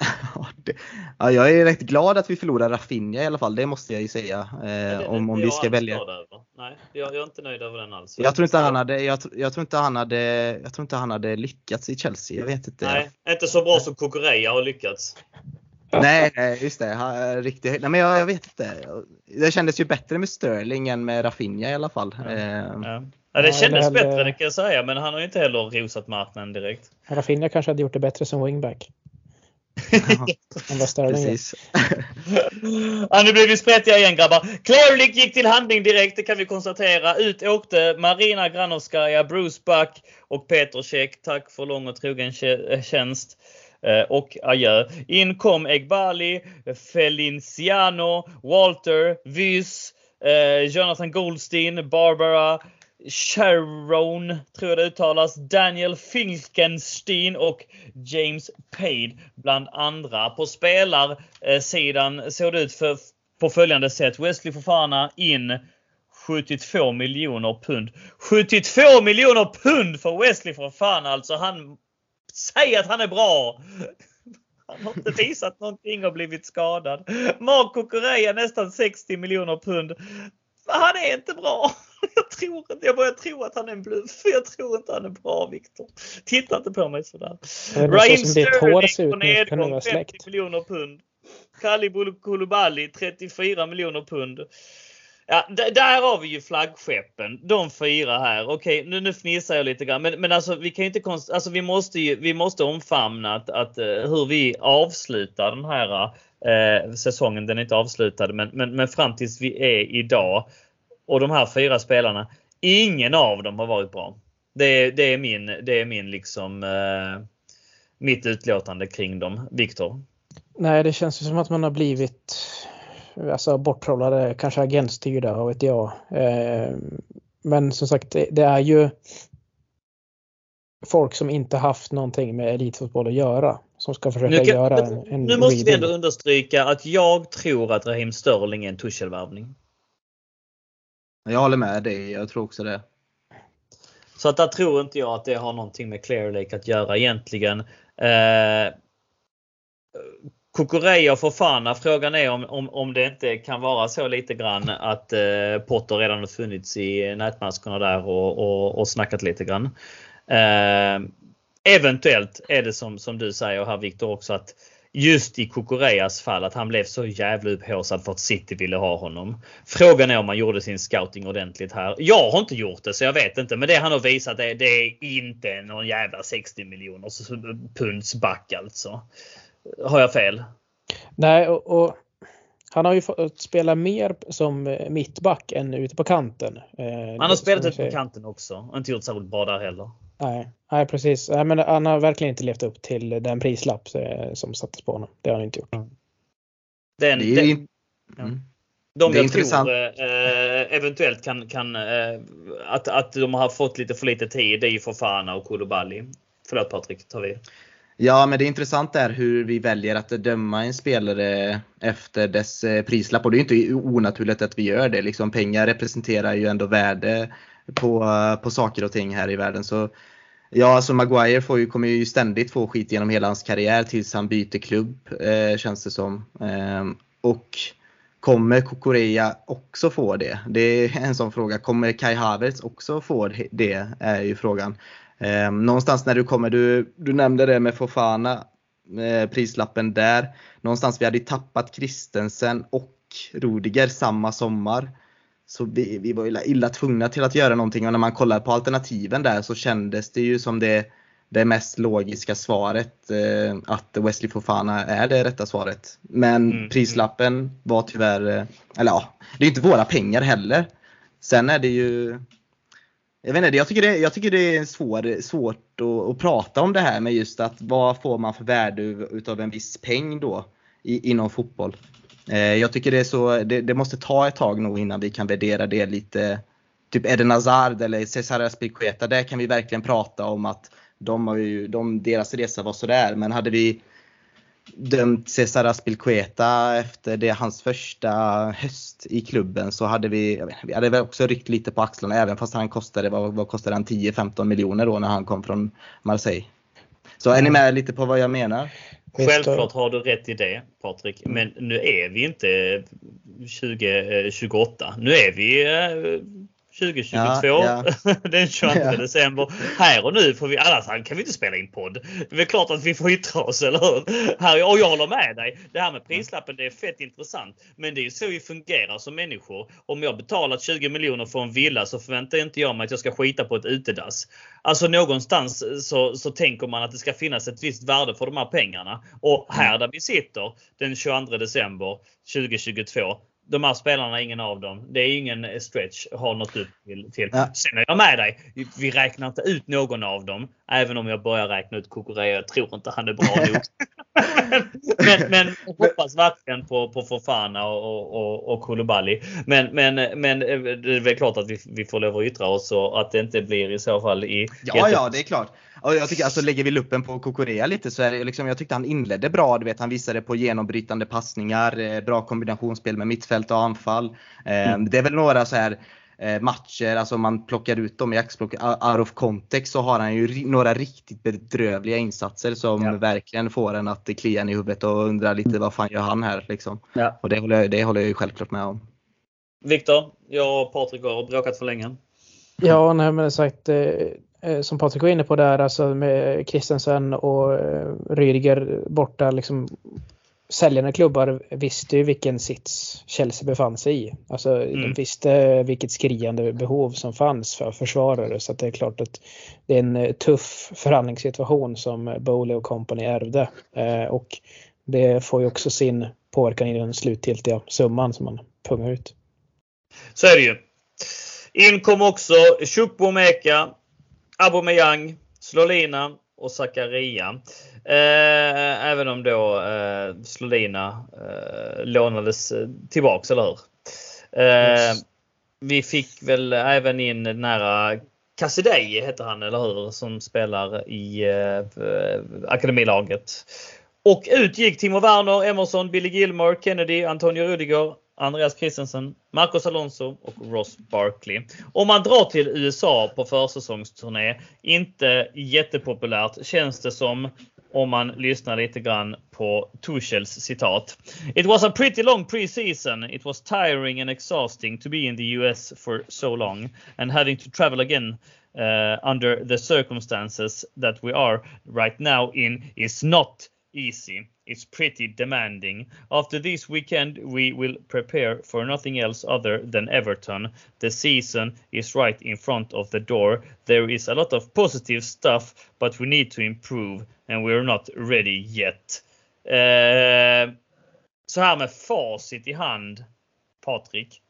Ja, jag är rätt glad att vi förlorar Rafinha i alla fall, det måste jag ju säga. Eh, om om vi ska välja. Nej, jag, jag är inte nöjd över den alls. Jag tror inte han hade, jag, tr- jag tror inte han hade, jag tror inte han hade lyckats i Chelsea. Jag vet inte. Nej, inte så bra som Kukureya har lyckats. Nej, nej, just det. Han, riktigt, nej, men jag, jag vet inte. Det kändes ju bättre med Sterling än med Rafinha i alla fall. Ja. Eh, Ja. Ja, det kändes bättre det kan jag säga, men han har ju inte heller rosat marknaden direkt. Rafinha kanske hade gjort det bättre som wingback. än vad Sterling gör. precis. Ja, nu blir vi sprättiga igen grabbar. Clearlick gick till handling direkt, det kan vi konstatera. Ut åkte Marina Granovskaja, Bruce Buck och Peter Cech. Tack för lång och trogen tjä- tjänst. Eh, Och adjö. In kom Egbali, Feliciano, Walter, Vys, eh, Jonathan Goldstein, Barbara, Sharon, tror jag det uttalas, Daniel Finkenstein och James Pade bland andra. På spelarsidan såg det ut för, på följande sätt. Wesley Fofana in 72 miljoner pund. 72 miljoner pund för Wesley Fofana alltså. Han säger att han är bra. Han har inte visat någonting och blivit skadad. Marco Correa nästan 60 miljoner pund. Han är inte bra. Jag tror inte, jag börjar tro att han är en bluff. Jag tror inte han är bra Viktor. Titta inte på mig sådär. Raheem Sterling på nedgång 50 miljoner pund. Kalli Koulibaly 34 miljoner pund. Ja, där har vi ju flaggskeppen. De fyra här. Okej, nu, nu fnissar jag lite grann. Men, men alltså vi kan inte konst... alltså vi måste ju, vi måste omfamna att, att uh, hur vi avslutar den här uh, säsongen. Den är inte avslutad men, men, men fram tills vi är idag. Och de här fyra spelarna. Ingen av dem har varit bra. Det, det är min, det är min liksom uh, mitt utlåtande kring dem. Viktor? Nej, det känns ju som att man har blivit alltså borttrollade, kanske agentstyrda, vad vet jag. Eh, men som sagt, det, är ju folk som inte haft någonting med elitfotboll att göra som ska försöka kan, göra en, en Nu måste vi ändå understryka att jag tror att Raheem Sterling är en Tuchel-värvning. Jag håller med dig, jag tror också det. Så att där tror inte jag att det har någonting med Clear Lake att göra egentligen. Eh, Kukureya och Fofana. Frågan är om, om, om det inte kan vara så lite grann att eh, Potter redan har funnits i nätmaskorna där och, och, och snackat lite grann. Eh, eventuellt är det som, som du säger här Viktor också att just i Kukureyas fall att han blev så jävla upphaussad för att City ville ha honom. Frågan är om man gjorde sin scouting ordentligt här. Jag har inte gjort det så jag vet inte men det han har visat det, det är inte någon jävla 60 miljoners punds back alltså. Har jag fel? Nej, och, och, han har ju fått spela mer som mittback än ute på kanten. Eh, han har spelat ute på kanten också och inte gjort särskilt bra där heller. Nej, nej precis. Nej, men han har verkligen inte levt upp till den prislapp eh, som sattes på honom. Det har han inte gjort. Den, det är, den, mm. De jag intressant. tror eh, eventuellt kan, kan eh, att, att de har fått lite för lite tid det är ju Fofana och Koulibaly. Förlåt Patrik, tar vi. Ja, men det intressanta är hur vi väljer att döma en spelare efter dess eh, prislapp. Och det är inte onaturligt att vi gör det. Liksom, pengar representerar ju ändå värde på, på saker och ting här i världen. Så Ja, alltså Maguire får ju, kommer ju ständigt få skit genom hela hans karriär tills han byter klubb, eh, känns det som. Eh, och kommer Kokorea också få det? Det är en sån fråga. Kommer Kai Havertz också få det? Är ju frågan. Eh, någonstans när du kommer, du, du nämnde det med Fofana, eh, prislappen där. Någonstans vi hade ju tappat Kristensen och Rudiger samma sommar. Så vi, vi var illa, illa tvungna till att göra någonting och när man kollar på alternativen där så kändes det ju som det, det mest logiska svaret eh, att Wesley Fofana är det rätta svaret. Men mm. mm. prislappen var tyvärr, eh, eller ja, det är inte våra pengar heller. Sen är det ju jag, vet inte, jag, tycker det, jag tycker det är svår, svårt att, att, prata om det här med just att vad får man för värde utav en viss peng då i, inom fotboll. Eh, jag tycker det, är så, det, det, måste ta ett tag nog innan vi kan värdera det lite. Typ Eden Hazard eller Cesar Aspilicueta, där kan vi verkligen prata om att de har ju, de, deras resa var sådär. Men hade vi dömt Cesar Aspilcueta efter det, hans första höst i klubben så hade vi, vi hade väl också ryckt lite på axlarna även fast han kostade, vad, vad kostade han, 10-15 miljoner då när han kom från Marseille. Så är ni med lite på vad jag menar? Självklart har du rätt i det Patrik, men nu är vi inte 2028. Nu är vi eh, 2022 ja, ja. den 22 ja. december. Här och nu får vi, annars kan vi inte spela in podd. Det är väl klart att vi får yttra oss, eller hur? Här, och jag håller med dig. Det här med prislappen, det är fett intressant. Men det är ju så vi fungerar som människor. Om jag betalat 20 miljoner för en villa så förväntar inte jag mig att jag ska skita på ett utedass. Alltså någonstans så, så tänker man att det ska finnas ett visst värde för de här pengarna. Och här där vi sitter den 22 december 2022 de här spelarna, ingen av dem. Det är ingen stretch, har nått upp till. till. Ja. Sen är jag med dig. Vi räknar inte ut någon av dem. Även om jag börjar räkna ut Kukurea. Jag tror inte han är bra nog. men, men hoppas verkligen på, på Fofana och, och, och Koulibaly. Men, men, men det är väl klart att vi, vi får lov att yttra oss och att det inte blir i så fall i... Ja, ja, det är klart. Och jag tycker alltså lägger vi luppen på Kokorea lite så är det liksom, jag tyckte han inledde bra. Du vet, han visade på genombrytande passningar, eh, bra kombinationsspel med mittfält och anfall. Eh, mm. Det är väl några så här eh, matcher, alltså om man plockar ut dem i axplock out of context så har han ju några riktigt bedrövliga insatser som ja. verkligen får en att klia i huvudet och undra lite vad fan gör han här liksom. Ja. Och det håller, jag, det håller jag ju självklart med om. Viktor, jag och Patrik har bråkat för länge. Ja, nej men sagt som Patrik var inne på där, alltså med Christensen och eh, Rydiger borta, liksom säljande klubbar visste ju vilken sits Chelsea befann sig i. Alltså mm. de visste vilket skriande behov som fanns för försvarare så det är klart att det är en eh, tuff förhandlingssituation som Bowley och company ärvde. och det får ju också sin påverkan i den slutgiltiga summan som man pungar ut. Så är det ju. In kom också Chukwu-Meka Aubameyang, Slolina och Zakaria. Eh, även om då eh, Slolina eh, lånades eh, tillbaks, eller hur? Eh. Vi fick väl även in den här Kassidei heter han, eller hur? Som spelar i eh, akademilaget. Och ut gick Timo Werner, Emerson, Billy Gilmore, Kennedy, Antonio Rudiger, Andreas Christensen, Marcos Alonso och Ross Barkley. Om man drar till USA på försäsongsturné, inte jättepopulärt känns det som om man lyssnar lite grann på Tuchels citat. It was a pretty long pre-season. It was tiring and exhausting to be in the US for so long and having to travel again uh, under the circumstances that we are right now in is not easy. It's pretty demanding. After this weekend, we will prepare for nothing else other than Everton. The season is right in front of the door. There is a lot of positive stuff, but we need to improve and we're not ready yet. Uh, så här med facit i hand, Patrik.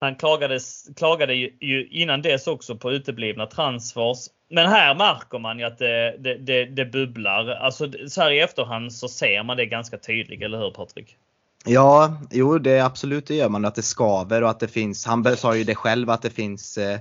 Han klagade, klagade ju innan dess också på uteblivna transfers. Men här märker man ju att det, det, det, det bubblar. Alltså så här i efterhand så ser man det ganska tydligt, eller hur Patrik? Ja, jo det absolut det gör man. Att det skaver och att det finns, han sa ju det själv att det finns eh,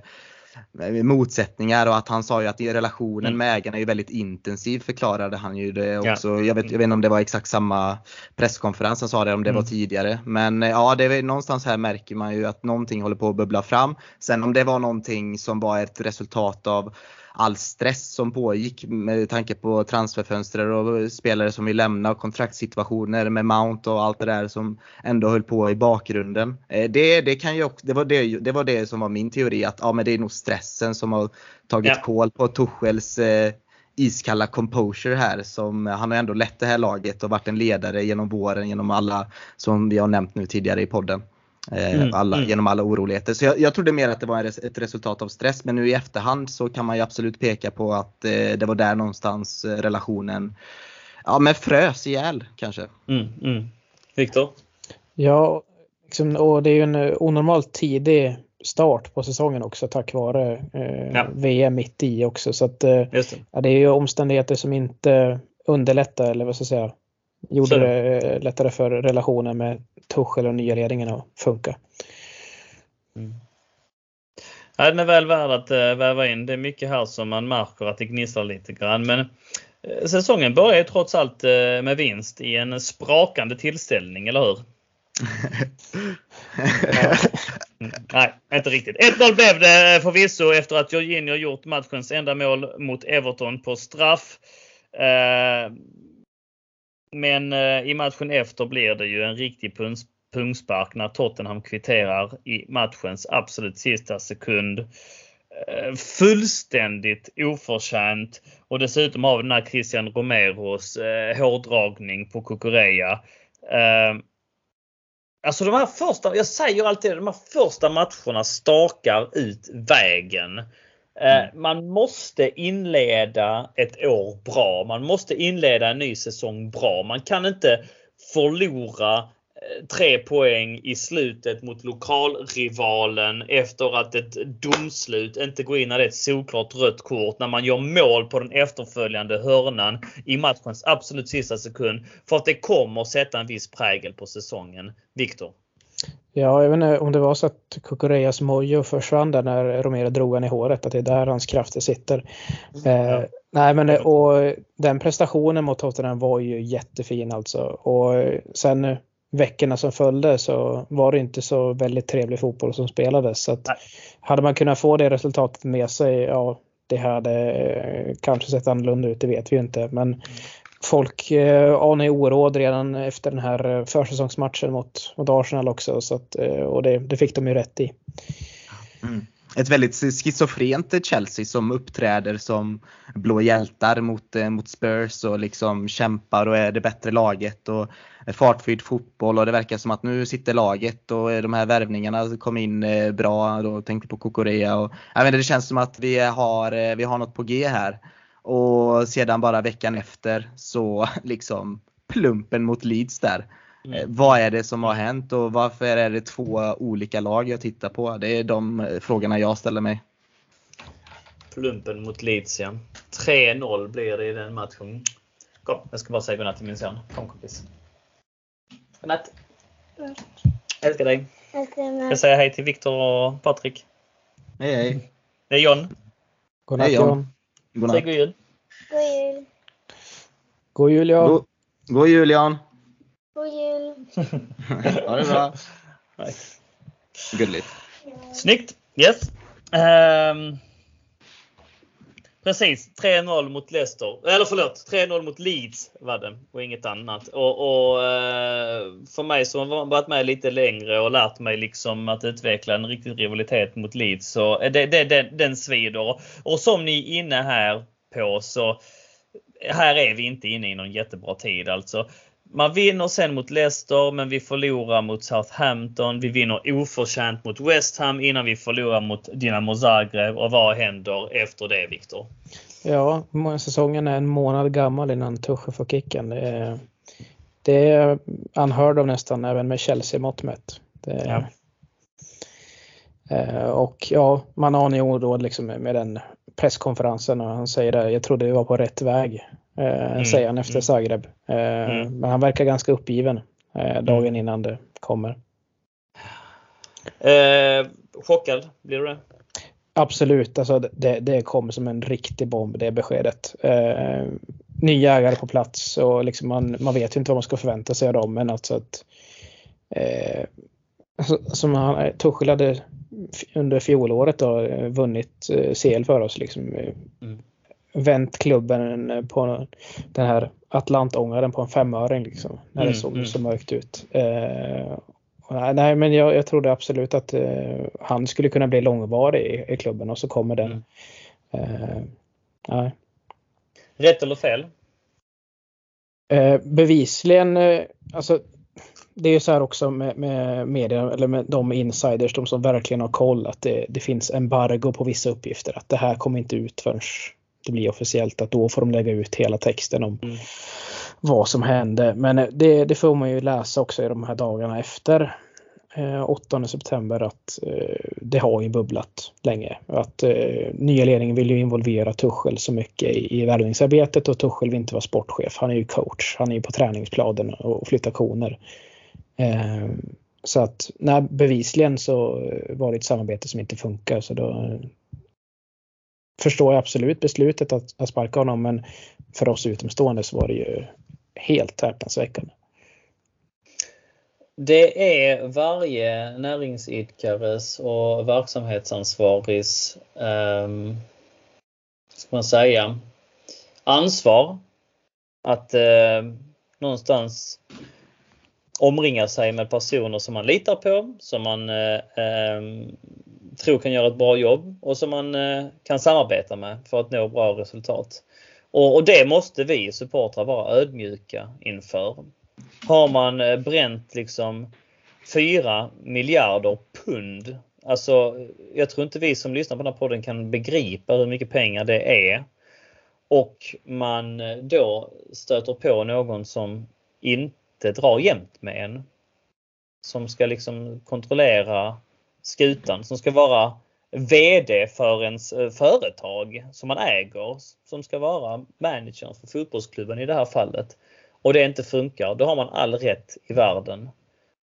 motsättningar och att han sa ju att relationen mm. med ägarna är väldigt intensiv förklarade han ju det också. Ja. Jag, vet, jag vet inte om det var exakt samma presskonferens han sa det, om det mm. var tidigare. Men eh, ja, det är någonstans här märker man ju att någonting håller på att bubbla fram. Sen om det var någonting som var ett resultat av all stress som pågick med tanke på transferfönster och spelare som vill lämna och kontraktssituationer med Mount och allt det där som ändå höll på i bakgrunden. Eh, det, det, kan ju också, det, var det, det var det som var min teori att ja, men det är nog stressen som har tagit ja. kål på Tuchels eh, iskalla composure här. Som, han har ändå lett det här laget och varit en ledare genom våren genom alla som vi har nämnt nu tidigare i podden. Eh, mm, alla, mm. Genom alla oroligheter. Så jag, jag trodde mer att det var ett resultat av stress. Men nu i efterhand så kan man ju absolut peka på att eh, det var där någonstans eh, relationen ja, men frös ihjäl kanske. Mm, mm. Viktor? Ja, liksom, och det är ju en onormalt tidig start på säsongen också tack vare eh, ja. VM mitt i också. Så att, eh, det. Ja, det är ju omständigheter som inte underlättar eller vad ska jag säga, gjorde så. det lättare för relationen med Tuchel och nya ledningen att funka. Mm. den är väl värd att äh, väva in. Det är mycket här som man märker att det gnisslar lite grann. Men äh, säsongen börjar ju trots allt äh, med vinst i en sprakande tillställning, eller hur? Nej, inte riktigt. 1-0 blev det förvisso efter att Jorginho gjort matchens enda mål mot Everton på straff. Men eh, i matchen efter blir det ju en riktig pungspark när Tottenham kvitterar i matchens absolut sista sekund. Eh, fullständigt oförtjänt och dessutom har vi den här Christian Romeros eh, hårdragning på Kukureya. Eh, alltså de här första, jag säger alltid de här första matcherna stakar ut vägen. Eh, mm. Man måste inleda ett år bra. Man måste inleda en ny säsong bra. Man kan inte förlora tre poäng i slutet mot lokalrivalen efter att ett domslut inte går in när det är ett solklart rött kort. När man gör mål på den efterföljande hörnan i matchens absolut sista sekund. För att det kommer sätta en viss prägel på säsongen. Viktor? Ja, jag vet inte om det var så att Kukureyas mojo försvann där när Romero drog han i håret, att det är där hans krafter sitter. Mm. Eh, nej, men och den prestationen mot Tottenham var ju jättefin alltså. Och sen veckorna som följde så var det inte så väldigt trevlig fotboll som spelades. Så att hade man kunnat få det resultatet med sig, ja, det hade kanske sett annorlunda ut, det vet vi inte. Men mm folk eh, anar oråd redan efter den här eh, försäsongsmatchen mot, mot Arsenal också. Så att, eh, och det, det fick de ju rätt i. Mm. Ett väldigt schizofrent Chelsea som uppträder som blå hjältar mot, eh, mot Spurs och liksom kämpar och är det bättre laget och fartfylld fotboll och det verkar som att nu sitter laget och eh, de här värvningarna kom in eh, bra. Då tänkte på Kokorea och jag menar, det känns som att vi har, vi har något på G här. Och sedan bara veckan efter så liksom plumpen mot Leeds där. Mm. Eh, vad är det som har hänt och varför är det två olika lag jag tittar på? Det är de eh, frågorna jag ställer mig. Plumpen mot Leeds ja. 3-0 blir det i den matchen. Kom, jag ska bara säga godnatt till min son. Kom kompis. Godnatt. Mm. Älskar dig. Jag säger hej till Viktor och Patrik. Hej hej. Det är John. Godnatt John. God Säg god jul. God jul. God jul Jan. God, god jul Jan. God jul. ha det bra. Gulligt. Snyggt. Yes. Um, precis. 3-0 mot Leicester. Eller förlåt, 3-0 mot Leeds var det och inget annat. Och, och eh, för mig som har varit med lite längre och lärt mig liksom att utveckla en riktig rivalitet mot Leeds så det, det, det, den svider. Och som ni är inne här på så här är vi inte inne i någon jättebra tid alltså. Man vinner sen mot Leicester men vi förlorar mot Southampton. Vi vinner oförtjänt mot West Ham innan vi förlorar mot Dinamo Zagreb. Och vad händer efter det Viktor? Ja, säsongen är en månad gammal innan Tuchel får kicken. Det är, det är unheard of nästan även med Chelsea-mått mätt. Ja. Eh, och ja, man anar ju oråd liksom med den presskonferensen och han säger det, jag trodde vi var på rätt väg. Eh, mm. Säger han efter mm. Zagreb. Eh, mm. Men han verkar ganska uppgiven eh, dagen mm. innan det kommer. Eh, chockad, blir du det? Absolut, alltså det, det kom som en riktig bomb det beskedet. Eh, nya ägare på plats och liksom man, man vet ju inte vad man ska förvänta sig av dem men alltså att eh, som han, Tuchel hade under fjolåret då, vunnit CL för oss. Liksom, mm. Vänt klubben på den här Atlantångaren på en femöring liksom, när mm, det såg mm. så mörkt ut. Eh, nej, men jag, jag trodde absolut att eh, han skulle kunna bli långvarig i, i klubben och så kommer den. Mm. Eh, nej. Rätt eller fel? bevisligen, alltså det är ju så här också med, med media eller med de insiders, de som verkligen har koll att det, det finns embargo på vissa uppgifter. Att det här kommer inte ut förrän det blir officiellt. Att då får de lägga ut hela texten om mm. vad som hände. Men det, det, får man ju läsa också i de här dagarna efter eh, 8 september att eh, det har ju bubblat länge. Att eh, nya ledningen vill ju involvera Tuchel så mycket i, i värvningsarbetet och Tuchel vill inte vara sportchef. Han är ju coach. Han är ju på träningsplanen och flyttar koner. Eh, så att nej, bevisligen så var det ett samarbete som inte funkar så då förstår jag absolut beslutet att, att sparka honom men för oss utomstående så var det ju helt häpnadsväckande. Det är varje näringsidkares och verksamhetsansvarigs, um, ehm, ska man säga, ansvar att eh, någonstans omringa sig med personer som man litar på, som man eh, ehm, tror kan göra ett bra jobb och som man eh, kan samarbeta med för att nå bra resultat. Och, och det måste vi supportrar vara ödmjuka inför. Har man eh, bränt liksom 4 miljarder pund. Alltså, jag tror inte vi som lyssnar på den här podden kan begripa hur mycket pengar det är. Och man eh, då stöter på någon som inte drar jämnt med en. som ska liksom kontrollera skutan, som ska vara VD för ens eh, företag som man äger, som ska vara managern för fotbollsklubben i det här fallet. Och det inte funkar, då har man all rätt i världen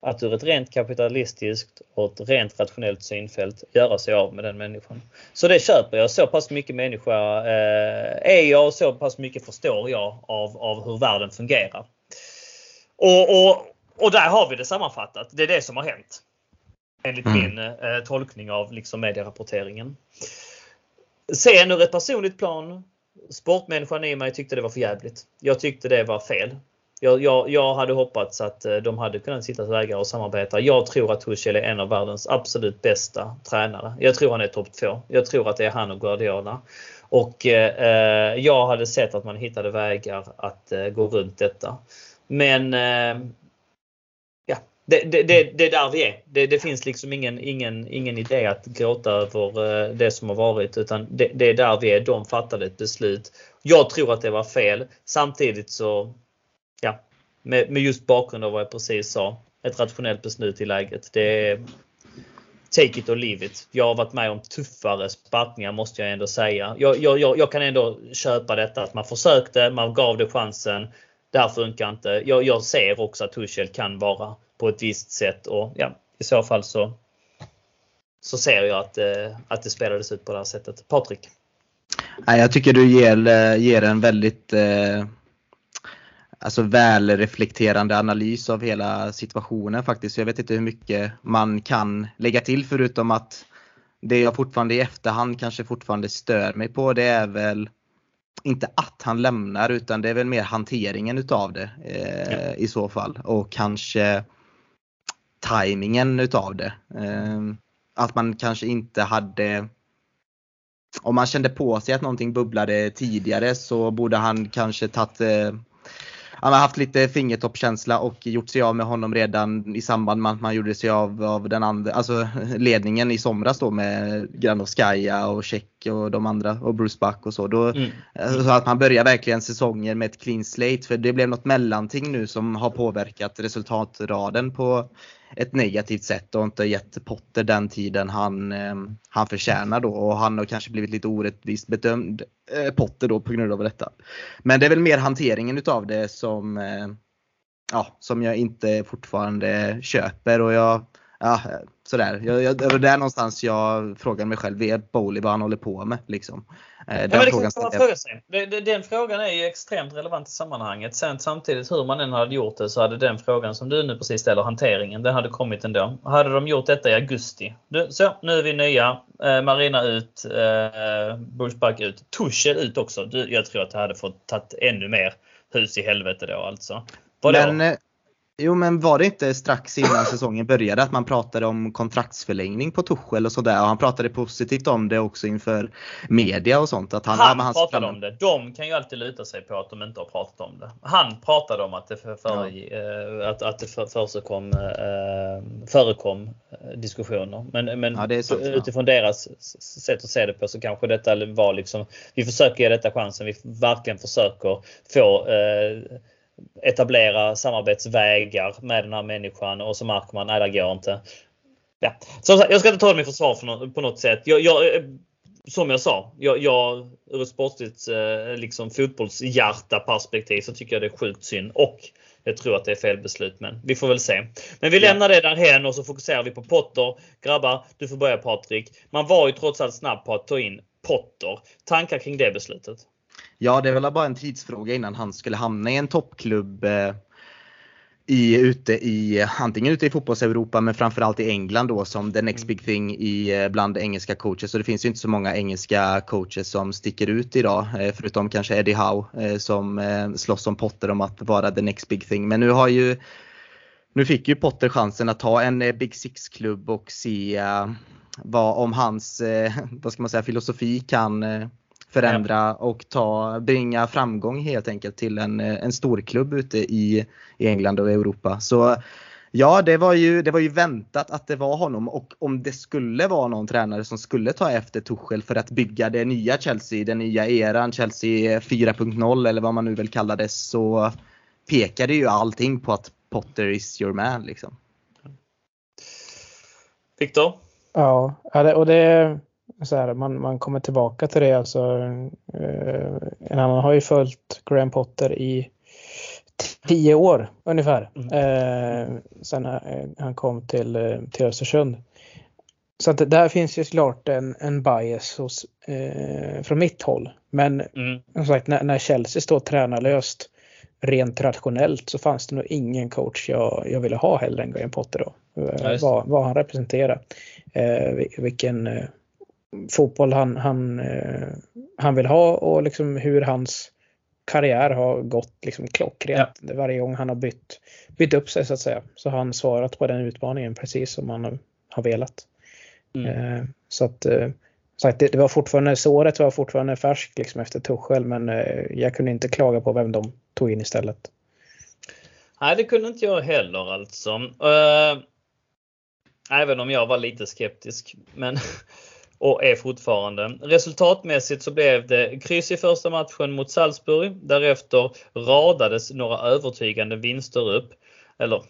att ur ett rent kapitalistiskt och ett rent rationellt synfält göra sig av med den människan. Så det köper jag. Så pass mycket människa eh, är jag och så pass mycket förstår jag av, av hur världen fungerar. Och, och, och där har vi det sammanfattat. Det är det som har hänt. Enligt mm. min eh, tolkning av liksom medierapporteringen. Sen ur ett personligt plan. Sportmänniskan i mig tyckte det var för jävligt. Jag tyckte det var fel. Jag, jag, jag, hade hoppats att eh, de hade kunnat sitta vägar och samarbeta. Jag tror att Tuchel är en av världens absolut bästa tränare. Jag tror han är topp två. Jag tror att det är han och Guardiola. Och eh, jag hade sett att man hittade vägar att eh, gå runt detta. Men eh, det, det, det, det, är där vi är. Det, det, finns liksom ingen, ingen, ingen idé att gråta över eh, det som har varit utan det, det är där vi är. De fattade ett beslut. Jag tror att det var fel. Samtidigt så ja, med, med just bakgrund av vad jag precis sa. Ett rationellt beslut i läget. Det är take it or leave it. Jag har varit med om tuffare sparkningar måste jag ändå säga. Jag, jag, jag, jag kan ändå köpa detta att man försökte, man gav det chansen. Det här funkar inte. Jag, jag ser också att Tuchel kan vara på ett visst sätt och ja, i så fall så så ser jag att, eh, att det spelades ut på det här sättet. Patrik? Jag tycker du ger, eh, ger en väldigt eh, alltså välreflekterande analys av hela situationen faktiskt. Jag vet inte hur mycket man kan lägga till förutom att det jag fortfarande i efterhand kanske fortfarande stör mig på det är väl inte att han lämnar utan det är väl mer hanteringen utav det eh, ja. i så fall och kanske tajmingen utav det. Eh, att man kanske inte hade om man kände på sig att någonting bubblade tidigare så borde han kanske tagit eh, han har haft lite fingertoppkänsla och gjort sig av med honom redan i samband med att man gjorde sig av, av den andra, alltså ledningen i somras då med Granovskaja och Check och de andra och Bruce Buck och så. Då, mm. Så att man börjar verkligen säsongen med ett clean slate för det blev något mellanting nu som har påverkat resultatraden på ett negativt sätt och inte gett Potter den tiden han, eh, han förtjänar då och han har kanske blivit lite orättvist bedömd eh, Potter då på grund av detta. Men det är väl mer hanteringen utav det som, eh, ja, som jag inte fortfarande köper och jag, ja, sådär. Jag, jag, det var där någonstans jag frågade mig själv, vet Bowley vad han håller på med liksom. Den, ja, frågan fråga sig. Den frågan är ju extremt relevant i sammanhanget. Sen samtidigt hur man än hade gjort det så hade den frågan som du nu precis ställer, hanteringen, den hade kommit ändå. Hade de gjort detta i augusti. Så, nu är vi nya. Eh, Marina ut, eh, Bushback ut, Tuchel ut också. Du, jag tror att det hade fått tagit ännu mer hus i helvete då alltså. Vadå? Men, Jo men var det inte strax innan säsongen började att man pratade om kontraktsförlängning på Tuchel och sådär och han pratade positivt om det också inför media och sånt. Att han, han, han pratade om det. De kan ju alltid luta sig på att de inte har pratat om det. Han pratade om att det, för, för, ja. äh, att, att det för, försigkom, äh, förekom äh, diskussioner. Men, men ja, sant, utifrån ja. deras sätt att se det på så kanske detta var liksom, vi försöker ge detta chansen. Vi verkligen försöker få etablera samarbetsvägar med den här människan och så märker man, nej det går inte. Ja. Så jag ska inte ta dem i försvar för något, på något sätt. Jag, jag, som jag sa, jag, jag ur ett sportsligt eh, liksom fotbollshjärta perspektiv så tycker jag det är sjukt synd. Och jag tror att det är fel beslut men vi får väl se. Men vi lämnar det därhen och så fokuserar vi på Potter. Grabbar, du får börja Patrik. Man var ju trots allt snabb på att ta in Potter. Tankar kring det beslutet? Ja, det är väl bara en tidsfråga innan han skulle hamna i en toppklubb eh, i, ute i, antingen ute i fotbolls-Europa men framförallt i England då som the next mm. big thing i, eh, bland engelska coaches. Så det finns ju inte så många engelska coaches som sticker ut idag eh, förutom kanske Eddie Howe som slåss om Potter om att vara the next big thing. Men nu har ju nu fick ju Potter chansen att ta en Big Six-klubb och se vad om hans, vad ska man säga, filosofi kan förändra och ta, bringa framgång helt enkelt till en, en storklubb ute i, i England och Europa. Så Ja, det var, ju, det var ju väntat att det var honom och om det skulle vara någon tränare som skulle ta efter Tuchel för att bygga det nya Chelsea, den nya eran, Chelsea 4.0 eller vad man nu vill kalla det, så pekade ju allting på att Potter is your man. Liksom. Viktor? Ja, och det är så här, man, man kommer tillbaka till det. Alltså, eh, en annan har ju följt Graham Potter i tio år ungefär. Mm. Eh, sen han kom till, till Östersund. Så att där finns ju såklart en, en bias hos, eh, från mitt håll. Men mm. som sagt, när, när Chelsea står tränarlöst rent rationellt så fanns det nog ingen coach jag, jag ville ha hellre än Graham Potter då. Eh, vad, vad han representerar. Eh, vilken eh, fotboll han, han, eh, han vill ha och liksom hur hans karriär har gått liksom klockrent. Ja. Varje gång han har bytt, bytt upp sig så att säga så har han svarat på den utmaningen precis som han har, velat. Mm. Eh, så att eh, sagt, det, var fortfarande, såret var fortfarande färskt liksom efter Tuchel men jag kunde inte klaga på vem de tog in istället. Nej, det kunde inte jag heller alltså. Även om jag var lite skeptisk. Men, och är fortfarande. Resultatmässigt så blev det kryss i första matchen mot Salzburg. Därefter radades några övertygande vinster upp. Eller,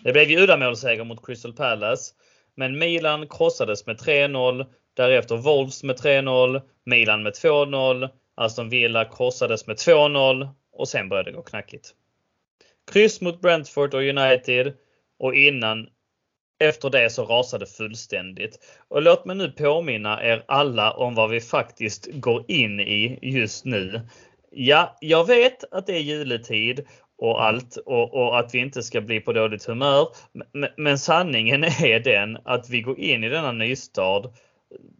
det blev ju uddamålsseger mot Crystal Palace. Men Milan krossades med 3-0. Därefter Wolves med 3-0. Milan med 2-0. Aston Villa krossades med 2-0 och sen började det gå knackigt. Kryss mot Brentford och United och innan efter det så rasade fullständigt. Och låt mig nu påminna er alla om vad vi faktiskt går in i just nu. Ja, jag vet att det är juletid och allt och, och, att vi inte ska bli på dåligt humör. Men, men sanningen är den att vi går in i denna nystart,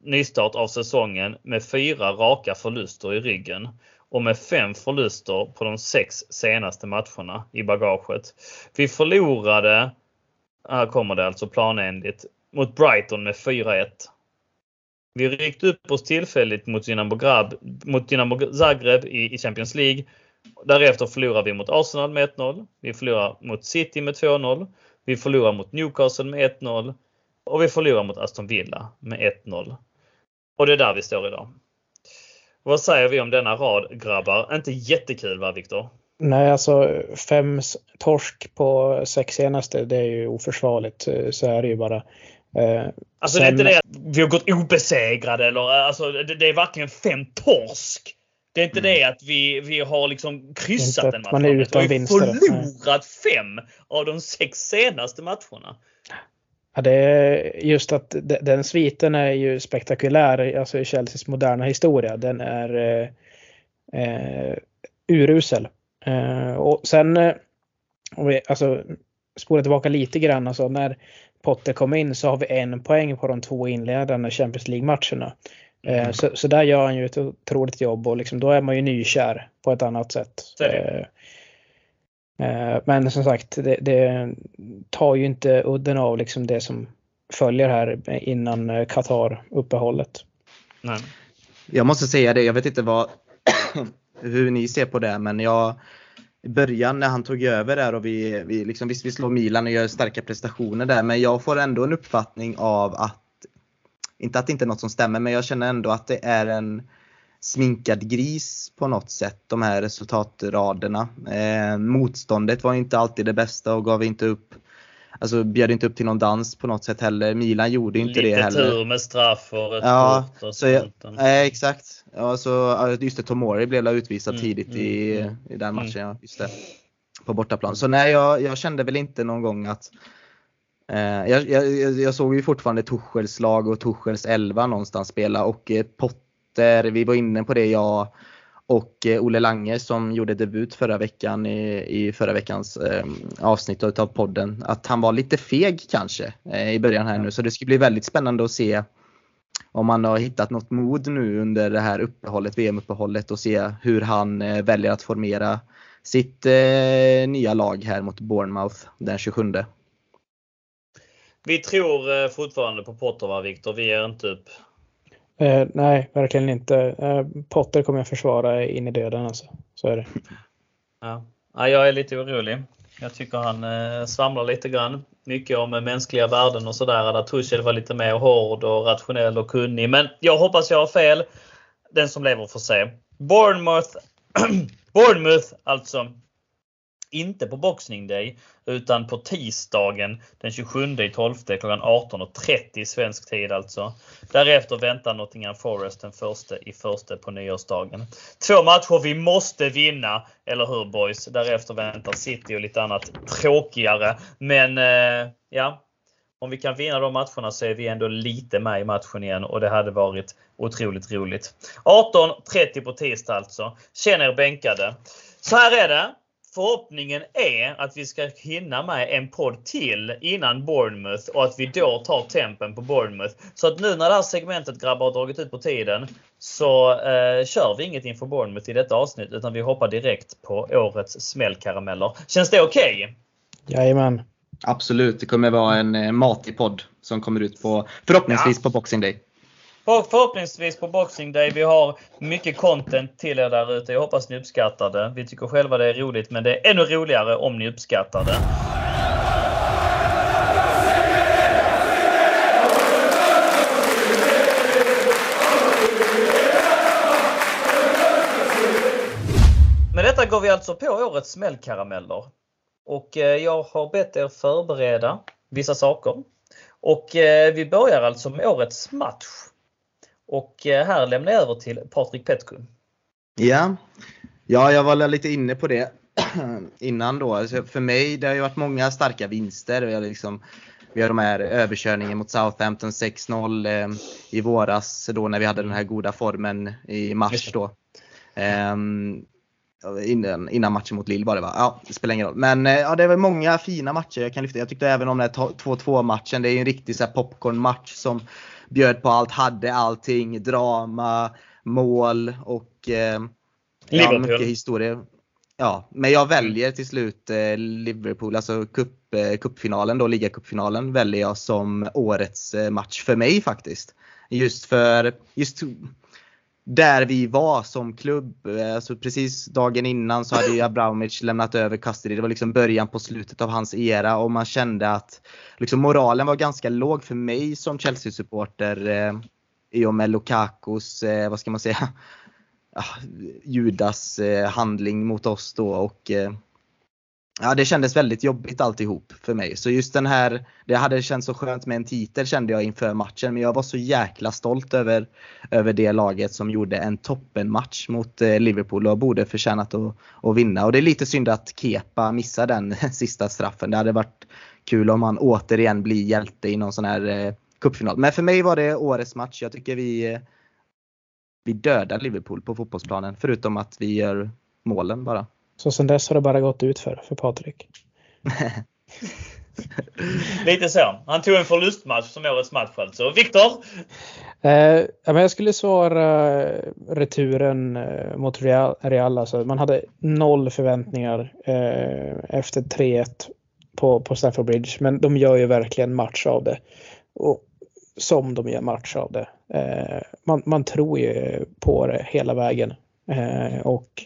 nystart av säsongen med fyra raka förluster i ryggen och med fem förluster på de sex senaste matcherna i bagaget. Vi förlorade, här kommer det alltså planenligt, mot Brighton med 4-1. Vi ryckte upp oss tillfälligt mot Dynamo, Grab, mot Dynamo Zagreb i, i Champions League Därefter förlorar vi mot Arsenal med 1-0. Vi förlorar mot City med 2-0. Vi förlorar mot Newcastle med 1-0. Och vi förlorar mot Aston Villa med 1-0. Och det är där vi står idag. Vad säger vi om denna rad grabbar? Inte jättekul va Viktor? Nej, alltså fem torsk på sex senaste, det är ju oförsvarligt. Så är det ju bara. Eh, alltså sen... det är inte det att vi har gått obesegrade eller alltså det, det är verkligen fem torsk. Det är inte mm. det att vi, vi har liksom kryssat en match. Man är utan vi har förlorat fem av de sex senaste matcherna. Ja, det är just att den sviten är ju spektakulär, alltså i Chelseas moderna historia. Den är eh, eh urusel. Eh, och sen, eh, om vi alltså, spolar tillbaka lite grann, alltså när Potter kom in så har vi en poäng på de två inledande Champions League-matcherna. Eh, mm. Så, så där gör han ju ett otroligt jobb och liksom, då är man ju nykär på ett annat sätt. Eh, eh, men som sagt, det, det, tar ju inte udden av liksom det som följer här innan Qatar-uppehållet. Jag måste säga det, jag vet inte vad, hur ni ser på det, men jag i början när han tog över där och vi, vi, liksom, visst vi slår Milan och gör starka prestationer där, men jag får ändå en uppfattning av att inte att det inte är något som stämmer men jag känner ändå att det är en sminkad gris på något sätt, de här resultatraderna. Eh, motståndet var inte alltid det bästa och gav inte upp Alltså bjöd inte upp till någon dans på något sätt heller. Milan gjorde inte Lite det heller. Lite tur med straff och rött ja, och så jag, eh, Exakt. Ja, så, just det, Tomori blev utvisad mm, tidigt mm, i, mm, i den matchen. Mm. Ja, just det. På bortaplan. Så nej, jag, jag kände väl inte någon gång att Eh, jag, jag, jag, såg ju fortfarande Tuchels lag och Tuchels elva någonstans spela och eh, Potter, vi var inne på det jag och eh, Olle Lange som gjorde debut förra veckan i, i förra veckans eh, avsnitt av podden. Att han var lite feg kanske eh, i början här nu så det ska bli väldigt spännande att se om han har hittat något mod nu under det här uppehållet, VM-uppehållet och se hur han eh, väljer att formera sitt nya lag här mot Bournemouth den 27. Vi tror eh, fortfarande på Potter va Viktor? Vi ger inte upp. Eh, nej, verkligen inte. Eh, Potter kommer jag försvara in i döden alltså. Så är det. Ja. ja jag är lite orolig. Jag tycker han eh, svamlar lite grann. Mycket om eh, mänskliga värden och sådär. Där Tuchel var lite mer hård och rationell och kunnig. Men jag hoppas jag har fel. Den som lever får se. Bournemouth, Bournemouth alltså. Inte på Boxning Day utan på tisdagen den 27 12 klockan 18.30 svensk tid alltså. Därefter väntar Nottingham Forest den första i första på nyårsdagen. Två matcher vi måste vinna, eller hur boys? Därefter väntar City och lite annat tråkigare. Men eh, ja, om vi kan vinna de matcherna så är vi ändå lite med i matchen igen och det hade varit otroligt roligt. 18.30 på tisdag alltså. Känn er bänkade. Så här är det. Förhoppningen är att vi ska hinna med en podd till innan Bournemouth och att vi då tar tempen på Bournemouth. Så att nu när det här segmentet grabbar har dragit ut på tiden så eh, kör vi inget inför Bournemouth i detta avsnitt utan vi hoppar direkt på årets smällkarameller. Känns det okej? Okay? Jajamän. Absolut, det kommer vara en eh, matig podd som kommer ut på förhoppningsvis ja. på Boxing Day. Förhoppningsvis på Boxing Day. Vi har mycket content till er där ute. Jag hoppas ni uppskattar det. Vi tycker själva det är roligt men det är ännu roligare om ni uppskattar det. Med detta går vi alltså på årets smällkarameller. Och eh, jag har bett er förbereda vissa saker. Och eh, vi börjar alltså med årets match. Och eh, här lämnar jag över till Patrik Petku. Ja, ja jag var lite inne på det innan då. Alltså för mig, det har ju varit många starka vinster. Vi har, liksom, vi har de här överkörningen mot Southampton 6-0 eh, i våras då när vi hade den här goda formen i mars då. Um, innan, innan matchen mot Lille var det va? Ja, det spelar ingen roll. Men eh, ja, det var många fina matcher jag kan lyfta. Jag tyckte även om den här 2-2 matchen, det är en riktig popcorn-match som bjöd på allt, hade allting. Drama, mål och eh, ja, mycket historia. Ja, men jag väljer till slut eh, Liverpool, alltså cup, eh, cupfinalen då, ligacupfinalen väljer jag som årets eh, match för mig faktiskt. Just för, just där vi var som klubb. Eh, alltså precis dagen innan så hade ju Abramovic lämnat över custody. Det var liksom början på slutet av hans era och man kände att liksom moralen var ganska låg för mig som Chelsea-supporter eh, i och med Lukakos, eh, vad ska man säga, ah, Judas eh, handling mot oss då och eh, Ja, det kändes väldigt jobbigt alltihop för mig. Så just den här, det hade känts så skönt med en titel kände jag inför matchen. Men jag var så jäkla stolt över, över det laget som gjorde en toppenmatch mot eh, Liverpool och borde förtjänat att, att vinna. Och det är lite synd att Kepa missar den sista straffen. Det hade varit kul om han återigen blir hjälte i någon sån här eh, cupfinal. Men för mig var det årets match. Jag tycker vi, eh, vi dödar Liverpool på fotbollsplanen. Förutom att vi gör målen bara. Så sen dess har det bara gått ut för, för Patrik. Lite så. Han tog en förlustmatch som årets match alltså. Viktor? Eh, jag skulle svara returen eh, mot Real. Real alltså. Man hade noll förväntningar eh, efter 3-1 på, på Stamford Bridge. Men de gör ju verkligen match av det. Och som de gör match av det. Eh, man, man tror ju på det hela vägen. Eh, och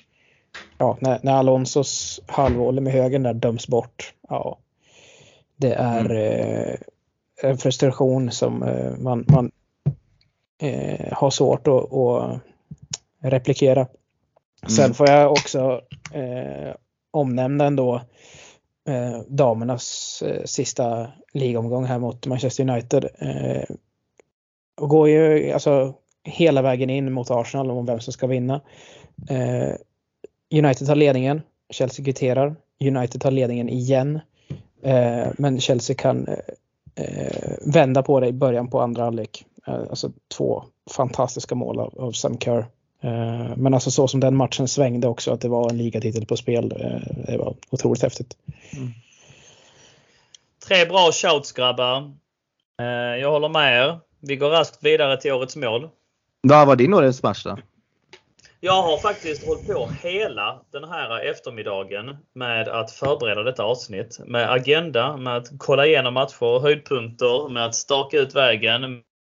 ja, när, när Alonsos halvvolley med högen där döms bort. Ja, det är mm. eh, en frustration som eh, man, man eh, har svårt att, att replikera. Sen mm. får jag också eh, omnämna ändå eh, damernas eh, sista ligomgång här mot Manchester United. Eh, och går ju alltså hela vägen in mot Arsenal om vem som ska vinna. Eh, United tar ledningen. Chelsea kvitterar. United tar ledningen igen. Eh, men Chelsea kan eh, vända på det i början på andra halvlek. Eh, alltså två fantastiska mål av, av Sam Kerr. Eh, men alltså så som den matchen svängde också, att det var en ligatitel på spel. Eh, det var otroligt häftigt. Mm. Tre bra shouts grabbar. Eh, jag håller med er. Vi går raskt vidare till årets mål. Vad var din årets match då? Jag har faktiskt hållit på hela den här eftermiddagen med att förbereda detta avsnitt. Med agenda, med att kolla igenom matcher, höjdpunkter, med att staka ut vägen.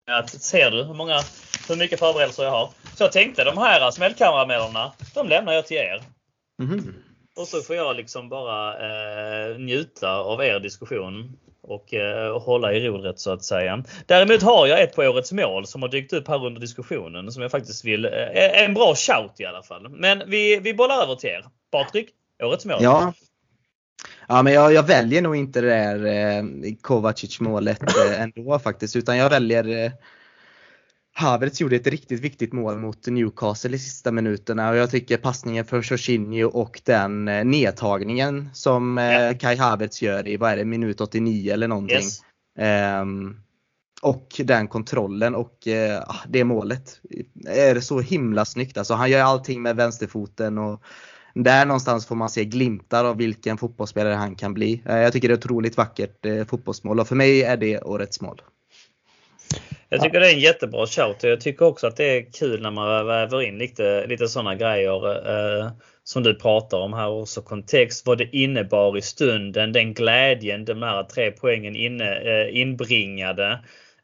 Med att, ser du hur, många, hur mycket förberedelser jag har? Så jag tänkte de här smällkaramellerna, de lämnar jag till er. Mm. Och så får jag liksom bara eh, njuta av er diskussion och eh, hålla i rodret så att säga. Däremot har jag ett på årets mål som har dykt upp här under diskussionen som jag faktiskt vill, eh, eh, en bra shout i alla fall. Men vi, vi bollar över till er. Patrik, årets mål. Ja, Ja, men jag, jag väljer nog inte det där eh, Kovacic målet eh, ändå faktiskt, utan jag väljer eh, Havertz gjorde ett riktigt viktigt mål mot Newcastle i sista minuterna och jag tycker passningen för Jorginho och den eh, nedtagningen som eh, Ja. Kai Havertz gör i, vad är det, minut 89 eller någonting. Yes. Ehm, och den kontrollen och ah, det målet är så himla snyggt. Alltså, han gör allting med vänsterfoten och där någonstans får man se glimtar av vilken fotbollsspelare han kan bli. Eh, jag tycker det är ett otroligt vackert eh, fotbollsmål och för mig är det årets mål. Jag tycker det är en jättebra shout jag tycker också att det är kul när man väver in lite, lite sådana grejer eh, som du pratar om här också. Kontext, vad det innebar i stunden, den glädjen de här tre poängen inne, eh, inbringade.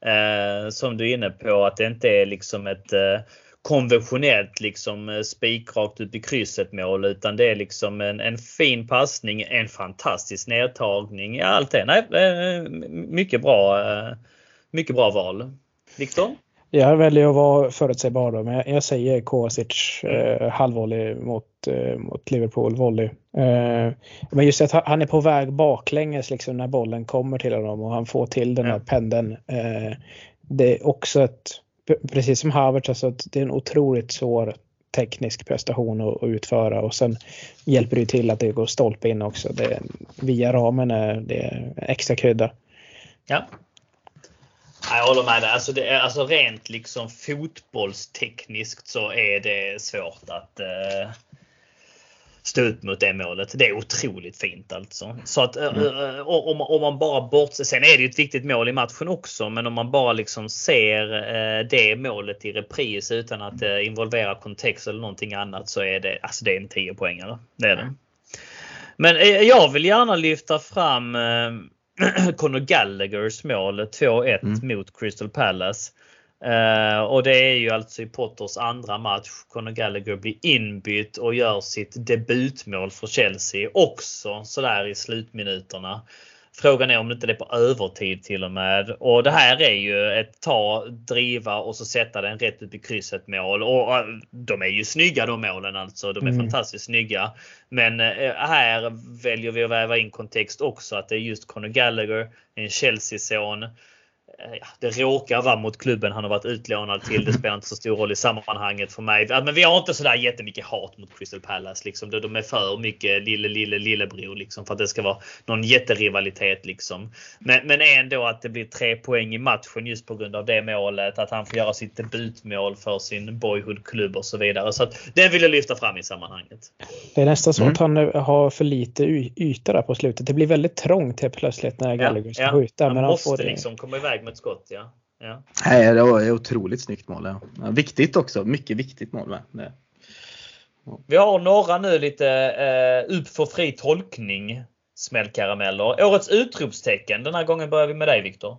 Eh, som du är inne på att det inte är liksom ett eh, konventionellt liksom eh, spikrakt upp i krysset mål utan det är liksom en, en fin passning, en fantastisk nedtagning. Ja, allt det. Nej, eh, mycket bra. Mycket bra val. Viktor? Jag väljer att vara förutsägbar då, men jag- säger Kovacic eh, halvvolley mot, eh, mot Liverpool volley. Eh, men just att han- är på väg baklänges liksom när bollen kommer till honom och han får till den här pendeln. Eh, det är också ett, precis som Havertz, alltså att det är en otroligt svår teknisk prestation att, att utföra och sen hjälper det till att det går stolpe in också. Det, via ramen är det extra krydda. Ja. Ja, Jag håller med dig. Alltså, det är, alltså rent liksom fotbollstekniskt så är det svårt att eh, stå upp mot det målet. Det är otroligt fint alltså. Så att eh, eh, om, om man bara bortser. Sen är det ju ett viktigt mål i matchen också. Men om man bara liksom ser eh, det målet i repris utan att eh, involvera kontext eller någonting annat så är det, alltså det är en 10 poängare. Det är det. Men eh, jag vill gärna lyfta fram Conor Gallaghers mål 2-1 Mm. mot Crystal Palace. Eh, och det är ju alltså i Potters andra match. Conor Gallagher blir inbytt och gör sitt debutmål för Chelsea också sådär i slutminuterna. Frågan är om det inte är på övertid till och med. Och det här är ju ett ta, driva och så sätta den rätt upp i krysset mål. Och de är ju snygga de målen alltså. De är Mm. fantastiskt snygga. Men eh, här väljer vi att väva in kontext också att det är just Conor Gallagher, en Chelsea-son. Eh, Ja, det råkar vara mot klubben han har varit utlånad till. Det spelar inte så stor roll i sammanhanget för mig. Ja, Men vi har inte sådär jättemycket hat mot Crystal Palace. Liksom. De- är för mycket lille, lille, lillebror liksom, för att det ska vara någon jätterivalitet. Liksom. Men, men ändå att det blir tre poäng i matchen just på grund av det målet. Att han får göra sitt debutmål för sin boyhoodklubb och så vidare. Så att den vill jag lyfta fram i sammanhanget. Det är nästan så Mm. att han eh, har för lite yta där på slutet. Det blir väldigt trångt helt plötsligt när Gallagher ska skjuta. Han men han måste får det. liksom komma iväg ett skott. Ja. Ja. Nej, det var ett otroligt snyggt mål. Ja. Ja, viktigt också, mycket viktigt mål med. Det. Vi har några nu lite eh, upp för fri tolkning smällkarameller. Årets utropstecken. Den här gången börjar vi med dig Viktor.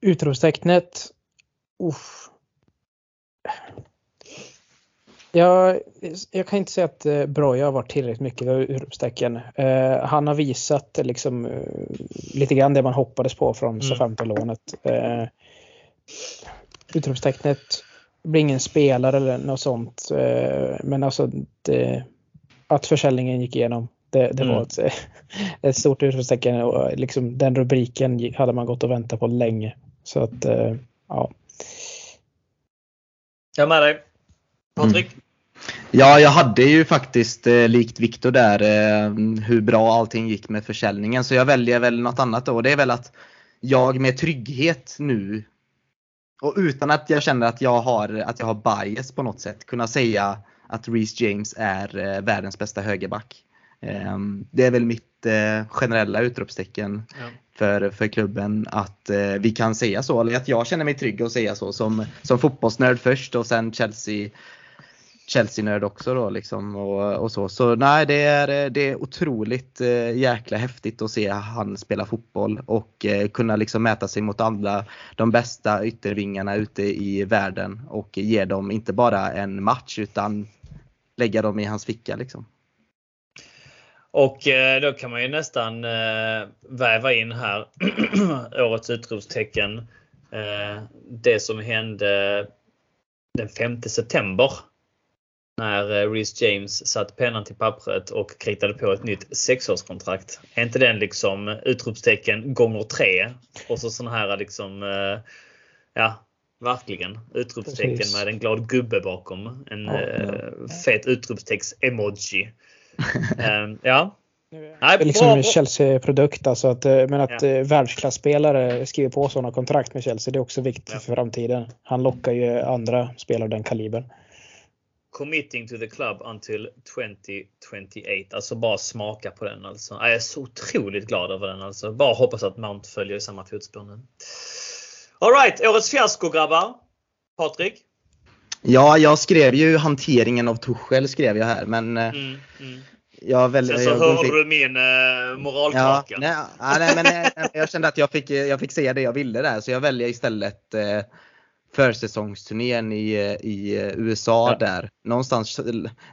Utropstecknet. Uff. Jag, jag kan inte säga att eh, Broja har varit tillräckligt mycket utropstecken. Eh, han har visat eh, liksom, eh, lite grann det man hoppades på från Mm. Southampton-lånet. Eh, utropstecknet blir ingen spelare eller något sånt. Eh, men alltså det, att försäljningen gick igenom. Det, det Mm. var ett, ett stort utropstecken och liksom, den rubriken hade man gått och väntat på länge. Så att ja. Jag är med dig. Patrik? Ja, jag hade ju faktiskt eh, likt Viktor där eh, hur bra allting gick med försäljningen. Så jag väljer väl något annat då. Det är väl att jag med trygghet nu och utan att jag känner att jag har, att jag har bias på något sätt kunna säga att Reece James är eh, världens bästa högerback. Eh, det är väl mitt eh, generella utropstecken Ja. för, för klubben att eh, vi kan säga så. Eller att jag känner mig trygg att säga så som, som fotbollsnörd först och sen Chelsea Chelsea-nörd också då liksom och, och så. Så nej, det är, det är otroligt eh, jäkla häftigt att se han spela fotboll och eh, kunna liksom mäta sig mot alla de bästa yttervingarna ute i världen och ge dem inte bara en match utan lägga dem i hans ficka liksom. Och eh, då kan man ju nästan eh, väva in här årets utropstecken. Eh, det som hände den 5 september när eh, Reece James satt pennan till pappret och kritade på ett nytt sexårskontrakt. Är inte den liksom utropstecken gånger tre? Och så sån här liksom, eh, ja verkligen utropstecken Precis. med en glad gubbe bakom. En Ja, eh, fet utropstext-emoji. Eh, ja, Nej, liksom bra- en Chelsea-produkt alltså att, eh, men att Ja. ja. världsklasspelare skriver på sådana kontrakt med Chelsea det är också viktigt Ja. för framtiden. Han lockar ju andra spelare av den kalibern. Committing to the club until 2028. Alltså bara smaka på den alltså. Jag är så otroligt glad över den alltså. Bara hoppas att Mount följer i samma fotspår nu. Alright, årets fiasko grabbar. Patrik? Ja, jag skrev ju hanteringen av Tuchel skrev jag här, men eh, Mm, mm. jag väljer... Sen så jag hörde du min eh, Ja, moralkaka. nej, ja, nej, men eh, jag kände att jag fick, jag fick säga det jag ville där så jag väljer istället eh, försäsongsturnén i, i USA Ja. där. Någonstans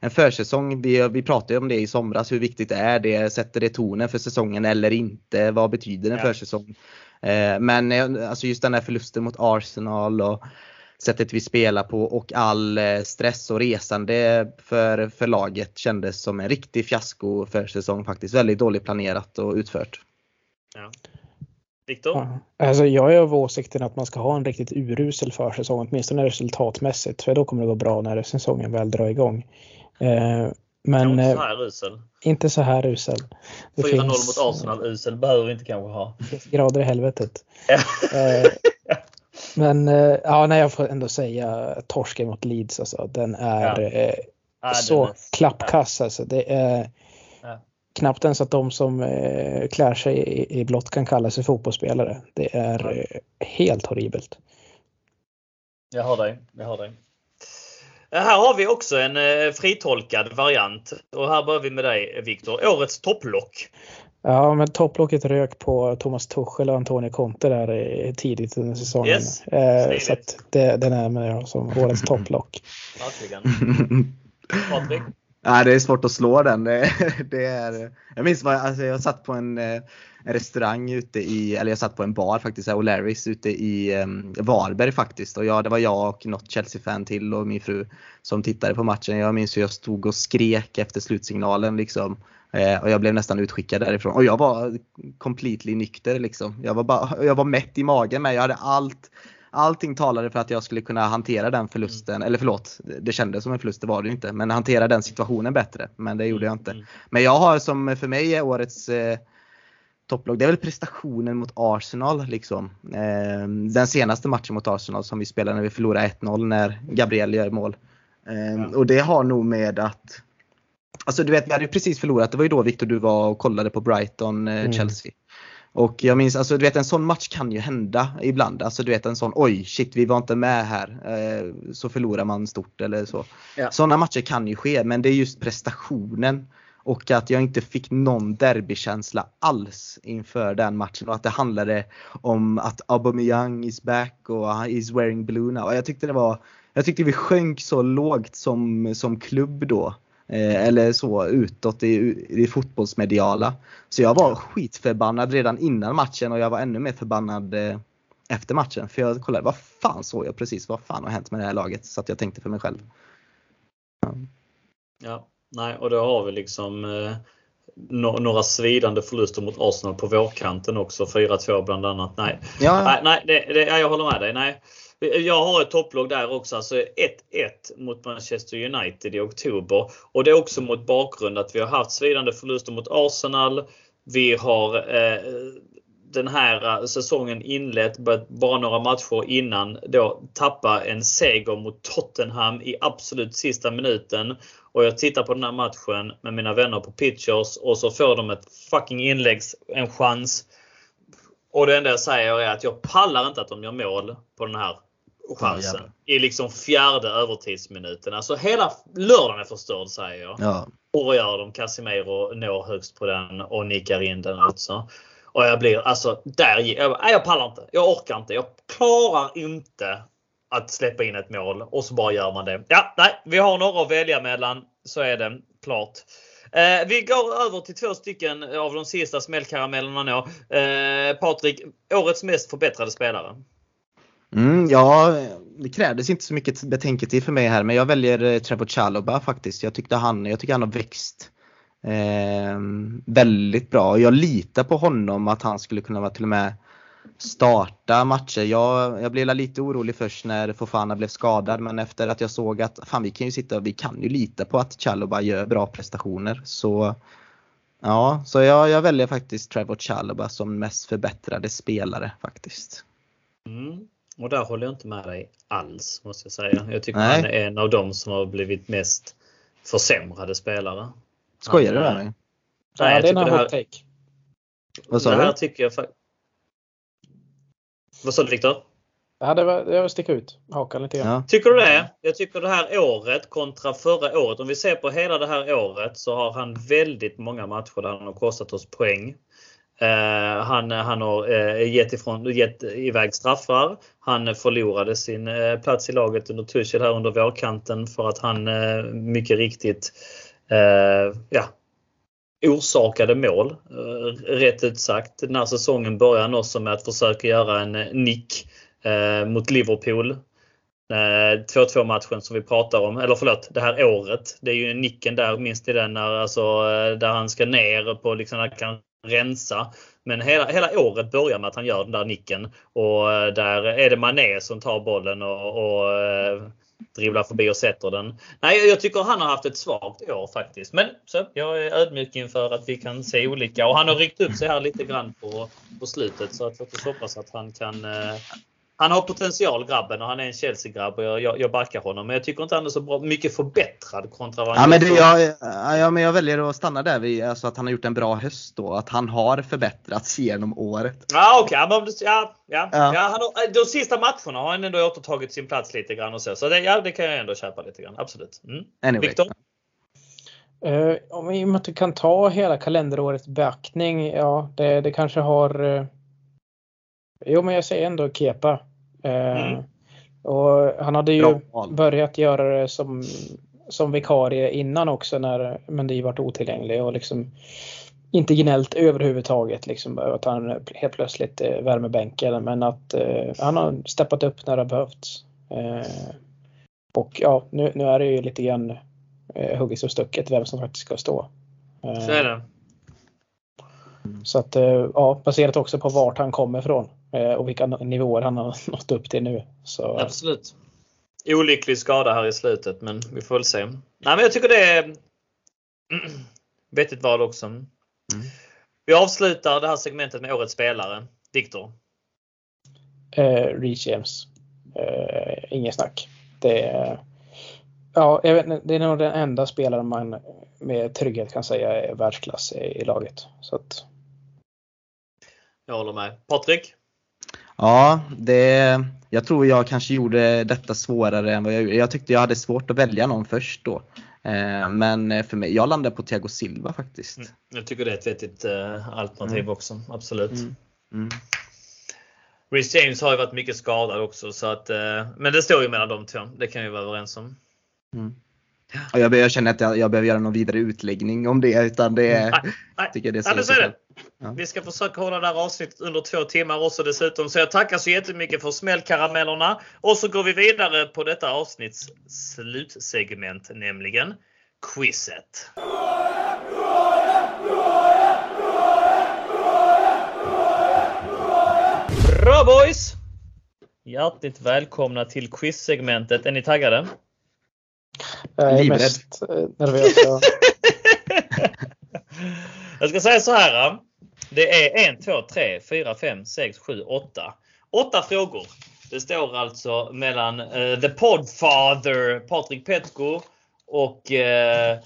en försäsong, vi, vi pratade om det i somras, hur viktigt det är det? Sätter det tonen för säsongen eller inte? Vad betyder en Ja. försäsong? Eh, men eh, alltså just den här förlusten mot Arsenal och sättet vi spelar på och all eh, stress och resande för, för laget kändes som en riktig fiasko för säsong faktiskt. Väldigt dåligt planerat och utfört. Viktor? Ja. Alltså jag är av åsikten att man ska ha en riktigt urusel försäsong, åtminstone resultatmässigt. För då kommer det gå bra när säsongen väl drar igång. Eh, men eh, så här usel. inte så här usel. Det 4-0 finns mot Arsenal usel behöver vi inte kanske ha. grader i helvetet. Eh, men eh, ja, nej, jag får ändå säga torsken mot Leeds. Alltså, den är Ja. eh, Ja, så klappkass. Alltså. Det är Ja. Knappt ens att de som eh, klär sig i, i blått kan kalla sig fotbollsspelare. Det är eh, helt horribelt. Jag hör dig. Jag hör dig. Här har vi också en eh, fritolkad variant. Och här börjar vi med dig Viktor. Årets topplock. Ja, men topplocket rök på Thomas Tuchel och Antonio Conte där eh, tidigt under säsongen. Yes, Eh, så att det, den är med jag som årets topplock. Verkligen. Patrik? Ja, det är svårt att slå den. Det, det är, jag minns vad jag, alltså jag satt på en, en restaurang ute i, eller jag satt på en bar faktiskt, O'Larrys ute i um, Varberg faktiskt. Och jag, det var jag och något Chelsea-fan till och min fru som tittade på matchen. Jag minns hur jag stod och skrek efter slutsignalen liksom. Eh, och jag blev nästan utskickad därifrån. Och jag var completely nykter liksom. Jag var, bara, jag var mätt i magen med, jag hade allt Allting talade för att jag skulle kunna hantera den förlusten, eller förlåt, det kändes som en förlust, det var det ju inte. Men hantera den situationen bättre. Men det gjorde jag inte. Mm. Men jag har som för mig är årets eh, topplag, det är väl prestationen mot Arsenal liksom. Eh, den senaste matchen mot Arsenal som vi spelade när vi förlorade 1-0 när Gabriel gör mål. Eh, Ja. Och det har nog med att Alltså du vet, vi hade ju precis förlorat. Det var ju då Victor du var och kollade på Brighton, eh, Mm. Och jag minns, alltså du vet en sån match kan ju hända ibland. Alltså du vet en sån, oj shit vi var inte med här. Eh, så förlorar man stort eller så. Ja. Sådana matcher kan ju ske, men det är just prestationen. Och att jag inte fick någon derbykänsla alls inför den matchen. Och att det handlade om att Aubameyang is back och he's wearing blue now. Jag tyckte det var, jag tyckte vi sjönk så lågt som, som klubb då. Eh, eller så utåt i, i fotbollsmediala. Så jag var skitförbannad redan innan matchen och jag var ännu mer förbannad eh, efter matchen. För jag kollade, vad fan såg jag precis? Vad fan har hänt med det här laget? Så att jag tänkte för mig själv. Ja, nej, och då har vi liksom eh, no några svidande förluster mot Arsenal på vårkanten också. 4-2 bland annat. Nej, Ja, nej, nej det, det, ja, jag håller med dig. Nej. Eh, jag har ett topplag där också. Alltså 1-1 mot Manchester United i oktober. Och det är också mot bakgrund att vi har haft svidande förluster mot Arsenal. Vi har eh, den här eh, säsongen inlett bara några matcher innan då tappa en seger mot Tottenham i absolut sista minuten. Och jag tittar på den här matchen med mina vänner på Pitchers och så får de ett fucking inläggs, en chans. Och det enda jag säger är att jag pallar inte att de gör mål på den här chansen. I liksom fjärde övertidsminuten. Alltså hela lördagen är förstörd säger jag. ja. Och gör de? Casemiro når högst på den och nickar in den alltså. Och jag blir alltså där. Jag, nej, jag pallar inte. Jag orkar inte. Jag klarar inte att släppa in ett mål och så bara gör man det. Ja, nej, vi har några att välja mellan. Så är det klart. Eh, vi går över till två stycken av de sista smällkaramellerna nu. Eh, Patrik, årets mest förbättrade spelare. Mm, ja, det krävdes inte så mycket betänketid för mig här men jag väljer eh, Trevor Chalobah faktiskt. Jag, tyckte han, jag tycker han har växt eh, väldigt bra. Jag litar på honom att han skulle kunna vara till och med starta matcher. Jag, jag blev lite orolig först när Fofana blev skadad men efter att jag såg att fan vi kan ju sitta vi kan ju lita på att Chalobah gör bra prestationer. Så ja, så jag, jag väljer faktiskt Trevor Chalobah som mest förbättrade spelare faktiskt. Mm. Och där håller jag inte med dig alls måste jag säga. Jag tycker Nej. han är en av dem som har blivit mest försämrade spelare. Skojar du med mig? Nej, ja, det är en hot take. Vad sa det du? här tycker jag Vad sa du Viktor? Ja, det var, det var sticka ut hakan lite grann. Ja. Tycker du det? Jag tycker det här året kontra förra året. Om vi ser på hela det här året så har han väldigt många matcher där han har kostat oss poäng. Eh, han, han har eh, gett, ifrån, gett iväg straffar. Han förlorade sin eh, plats i laget under Tuchel här under vårkanten för att han mycket riktigt ja, orsakade mål. rätt ut sagt. Den här säsongen börjar han också med att försöka göra en nick mot Liverpool. 2-2 matchen som vi pratar om, eller förlåt, det här året. Det är ju nicken där, minst i den när, alltså, där han ska ner på liksom, han kan rensa. Men hela, hela året börjar med att han gör den där nicken och eh, där är det Mané som tar bollen och, och eh, dribblar förbi och sätter den. Nej, jag tycker han har haft ett svagt år faktiskt. Men så, jag är ödmjuk inför att vi kan se olika och han har ryckt upp sig här lite grann på, på slutet så att låt oss hoppas att han kan eh, han har potential grabben och han är en Chelsea-grabb och jag, jag, jag backar honom. Men jag tycker inte han är så bra, mycket förbättrad kontra vad han ja, men det, jag, ja, men jag väljer att stanna där vid alltså att han har gjort en bra höst då. Att han har förbättrats genom året. Ja okej, okay. ja, ja, ja. ja. har, de sista matcherna har han ändå återtagit sin plats lite grann och så. Så det, ja, det kan jag ändå köpa lite grann. Absolut. Mm. Anyway. Victor? Uh, om vi inte kan ta hela kalenderåret beaktning, ja det, det kanske har uh... Jo men jag säger ändå Kepa. Mm. Eh, och han hade ju börjat göra det som, som vikarie innan också när Mendy varit otillgänglig och liksom inte gnällt överhuvudtaget liksom att han helt plötsligt eh, värmer bänken men att eh, han har steppat upp när det behövts. Eh, och ja, nu, nu är det ju lite grann eh, huggis och stucket vem som faktiskt ska stå. Eh, Så är det. Så att eh, ja, baserat också på vart han kommer ifrån. Eh, och vilka nivåer han har nått upp till nu. Så. Absolut. Olycklig skada här i slutet men vi får väl se. Nej men jag tycker det är vettigt val också. Mm. Vi avslutar det här segmentet med årets spelare. Viktor? Eh, Reece James. Eh, ingen snack. Det är, ja, jag vet, det är nog den enda spelaren man med trygghet kan säga är världsklass i, i laget. Så att... Jag håller med. Patrik? Ja, det, jag tror jag kanske gjorde detta svårare än vad jag gjorde. Jag tyckte jag hade svårt att välja någon först då. Eh, men för mig, jag landade på Thiago Silva faktiskt. Mm, jag tycker det är ett vettigt eh, alternativ mm. också, absolut. Mm. Mm. Rhys James har ju varit mycket skadad också så att, eh, men det står ju mellan de två. Det kan vi vara överens om. Mm. Och jag, jag känner att jag, jag behöver göra någon vidare utläggning om det utan det är... Nej, nej. Tycker det är så det. Ja. Vi ska försöka hålla det här avsnittet under två timmar också dessutom. Så jag tackar så jättemycket för smällkaramellerna. Och så går vi vidare på detta avsnitts slutsegment, nämligen quizet. Bra boys! Hjärtligt välkomna till quizsegmentet. Är ni taggade? Jag är mest eh, nervös. Jag ska säga så här. Det är 1, 2, 3, 4, 5, 6, 7, 8. 8 frågor. Det står alltså mellan uh, The Podfather Patrik Petko och uh,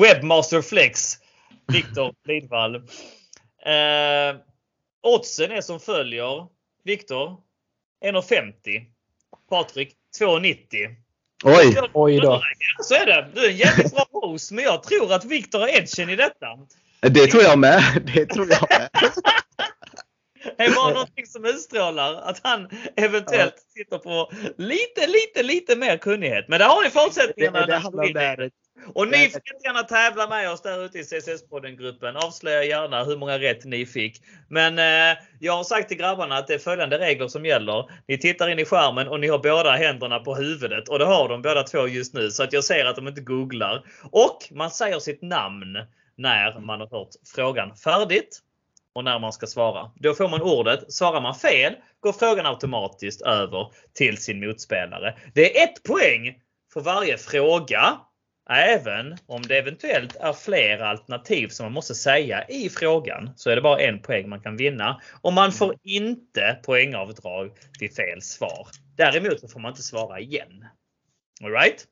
Webmaster Flex Viktor Lidvall. Uh, oddsen är som följer. Viktor 1,50. Patrik 2,90. Oj! Oj då. Så är det. Du är en jävligt bra host men jag tror att Viktor har edgen i detta. Det tror jag med. Det tror jag med. Det är bara någonting som utstrålar att han eventuellt sitter på lite, lite, lite mer kunnighet. Men där har ni förutsättningarna. Det, det, handlar om det, Och ni får gärna tävla med oss där ute i CSS-podden-gruppen. Avslöja gärna hur många rätt ni fick. Men eh, jag har sagt till grabbarna att det är följande regler som gäller. Ni tittar in i skärmen och ni har båda händerna på huvudet. Och det har de båda två just nu. Så att jag ser att de inte googlar. Och man säger sitt namn när man har hört frågan färdigt och när man ska svara. Då får man ordet. Svarar man fel går frågan automatiskt över till sin motspelare. Det är ett poäng för varje fråga. Även om det eventuellt är flera alternativ som man måste säga i frågan så är det bara en poäng man kan vinna. Och man får inte poängavdrag vid fel svar. Däremot så får man inte svara igen. Alright?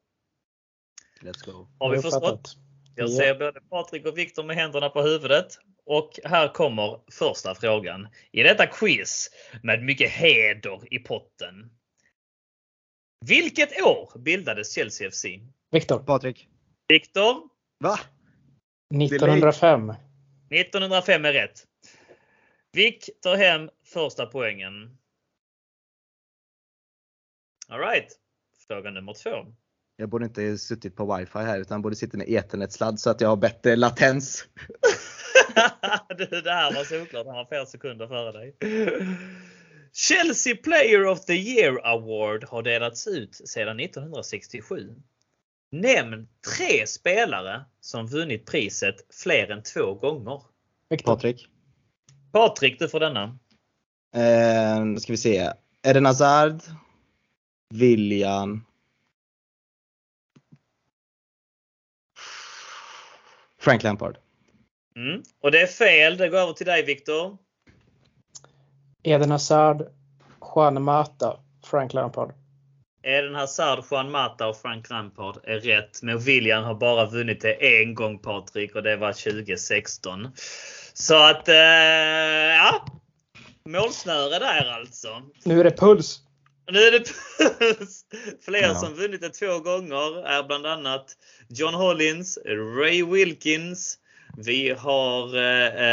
Let's go. Har vi förstått? Jag Ja. ser både Patrik och Viktor med händerna på huvudet. Och här kommer första frågan i detta quiz med mycket heder i potten. Vilket år bildades Chelsea FC? Viktor, Patrik. Viktor, Va? 1905. 1905 är rätt. Vic tar hem första poängen. Alright. Fråga nummer två. Jag borde inte suttit på wifi här utan borde sitta med ethernet-sladd så att jag har bättre latens. du, det här var såklart. Han var flera sekunder före dig. Chelsea Player of the Year Award har delats ut sedan 1967. Nämn tre spelare som vunnit priset fler än två gånger. Patrik. Patrik, du får denna. Eh, ska vi se. Eden Hazard. William. Frank Lampard. Mm. Och det är fel. Det går över till dig Viktor. Eden Hazard, Juan Mata, Frank Lampard. Eden Hazard, Juan Mata och Frank Lampard är rätt. Men William har bara vunnit det en gång Patrik och det var 2016. Så att, eh, ja. Målsnöre där alltså. Nu är det puls! Nu är det Fler Ja. som vunnit det två gånger är bland annat John Hollins, Ray Wilkins. Vi har eh,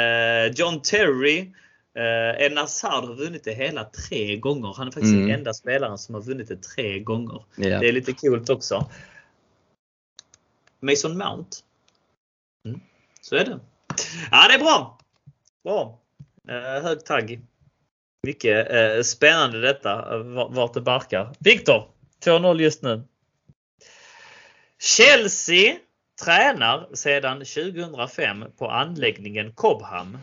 eh, John Terry. Eh, Eden Hazard har vunnit det hela tre gånger. Han är faktiskt Mm. den enda spelaren som har vunnit det tre gånger. Ja. Det är lite coolt också. Mason Mount. Mm. Så är det. Ja, det är bra. Bra. Eh, hög tagg. Mycket eh, spännande detta, eh, va- vart det barkar. Viktor, 2-0 just nu. Chelsea tränar sedan 2005 på anläggningen Cobham.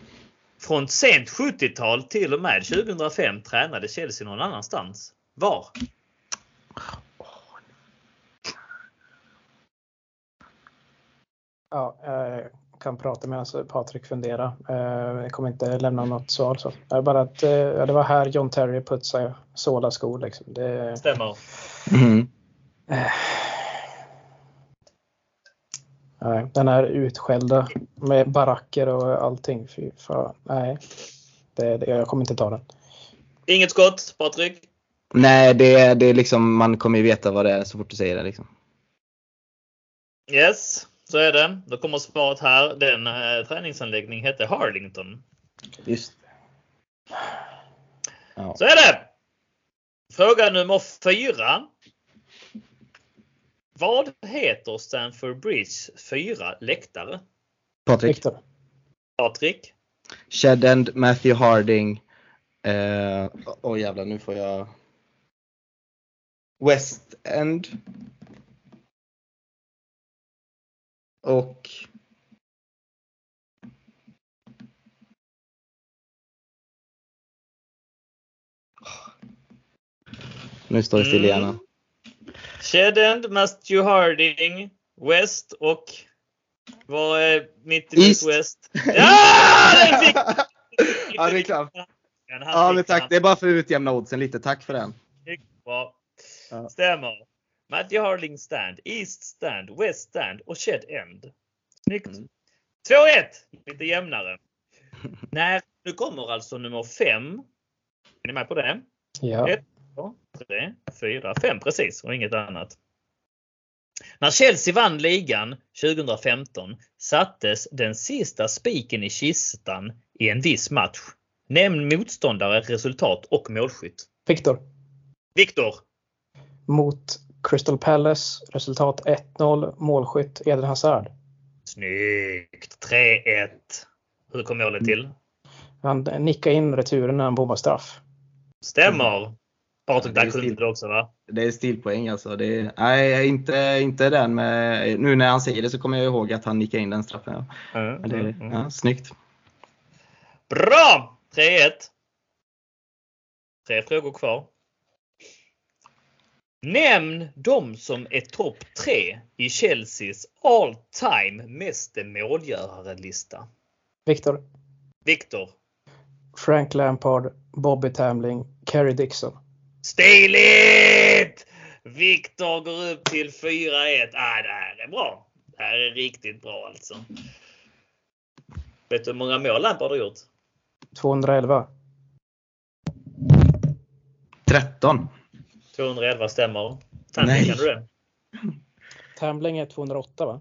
Från sent 70-tal till och med 2005 tränade Chelsea någon annanstans. Var? Ja, jag kan prata medan Patrik funderar. Eh, Jag kommer inte lämna något svar. Så. Det är bara att eh, ja, det var här John Terry putsade Sola-skor. Liksom. Det, Stämmer. Mhm. Nej, den här utskällda med baracker och allting. Fy fan. Nej, det, det, jag kommer inte ta den. Inget skott, Patrik. Nej, det, är- det är liksom, man kommer ju veta vad det är så fort du säger det. Liksom. Yes, så är det. Då kommer svaret här. Den eh, träningsanläggning hette Harlington. Just ja. Så är det! Fråga nummer fyra. Vad heter Stanford Bridge fyra läktare? Patrik. Viktor. Patrik? Shed End, Matthew Harding. Åh oh, jävlar, nu får jag. West End. Och. Nu står det still igen. Mm. Shedend, Matthew Harding, West och vad är mitt i East. West? Ja! Den fick ja, det är klart. Ja, men tack. Det är bara för att utjämna oddsen lite. Tack för den. Bra. Ja. Stämmer. Matthew Harding stand, East stand, West stand och Shed End. Snyggt. Mm. 2-1. Lite jämnare. När, nu kommer alltså nummer 5. Är ni med på det? Ja. Ett. 2, 3, 4, 5 precis och inget annat. När Chelsea vann ligan 2015 sattes den sista spiken i kistan i en viss match. Nämn motståndare, resultat och målskytt. Viktor. Viktor. Mot Crystal Palace. Resultat 1-0. Målskytt Eden Hazard. Snyggt! 3-1. Hur kom målet till? Han nickade in returen när han bommade straff. Stämmer! Patrik, stil. du också va? Det är stilpoäng alltså. Det är, nej, inte, inte den med... Nu när han säger det så kommer jag ihåg att han nickade in den straffen. Ja. Mm, Men det, mm, ja, snyggt. Bra! 3-1. Tre frågor kvar. Nämn de som är topp tre i Chelseas all time meste målgörare-lista. Viktor. Viktor. Frank Lampard. Bobby Tamling. Kerry Dixon. Stiligt! Viktor går upp till 4-1. Ah, det här är bra. Det här är riktigt bra alltså. Vet du hur många mål Lampard har gjort? 211. 13. 211 stämmer. Nej. kan du det? Tamling är 208 va?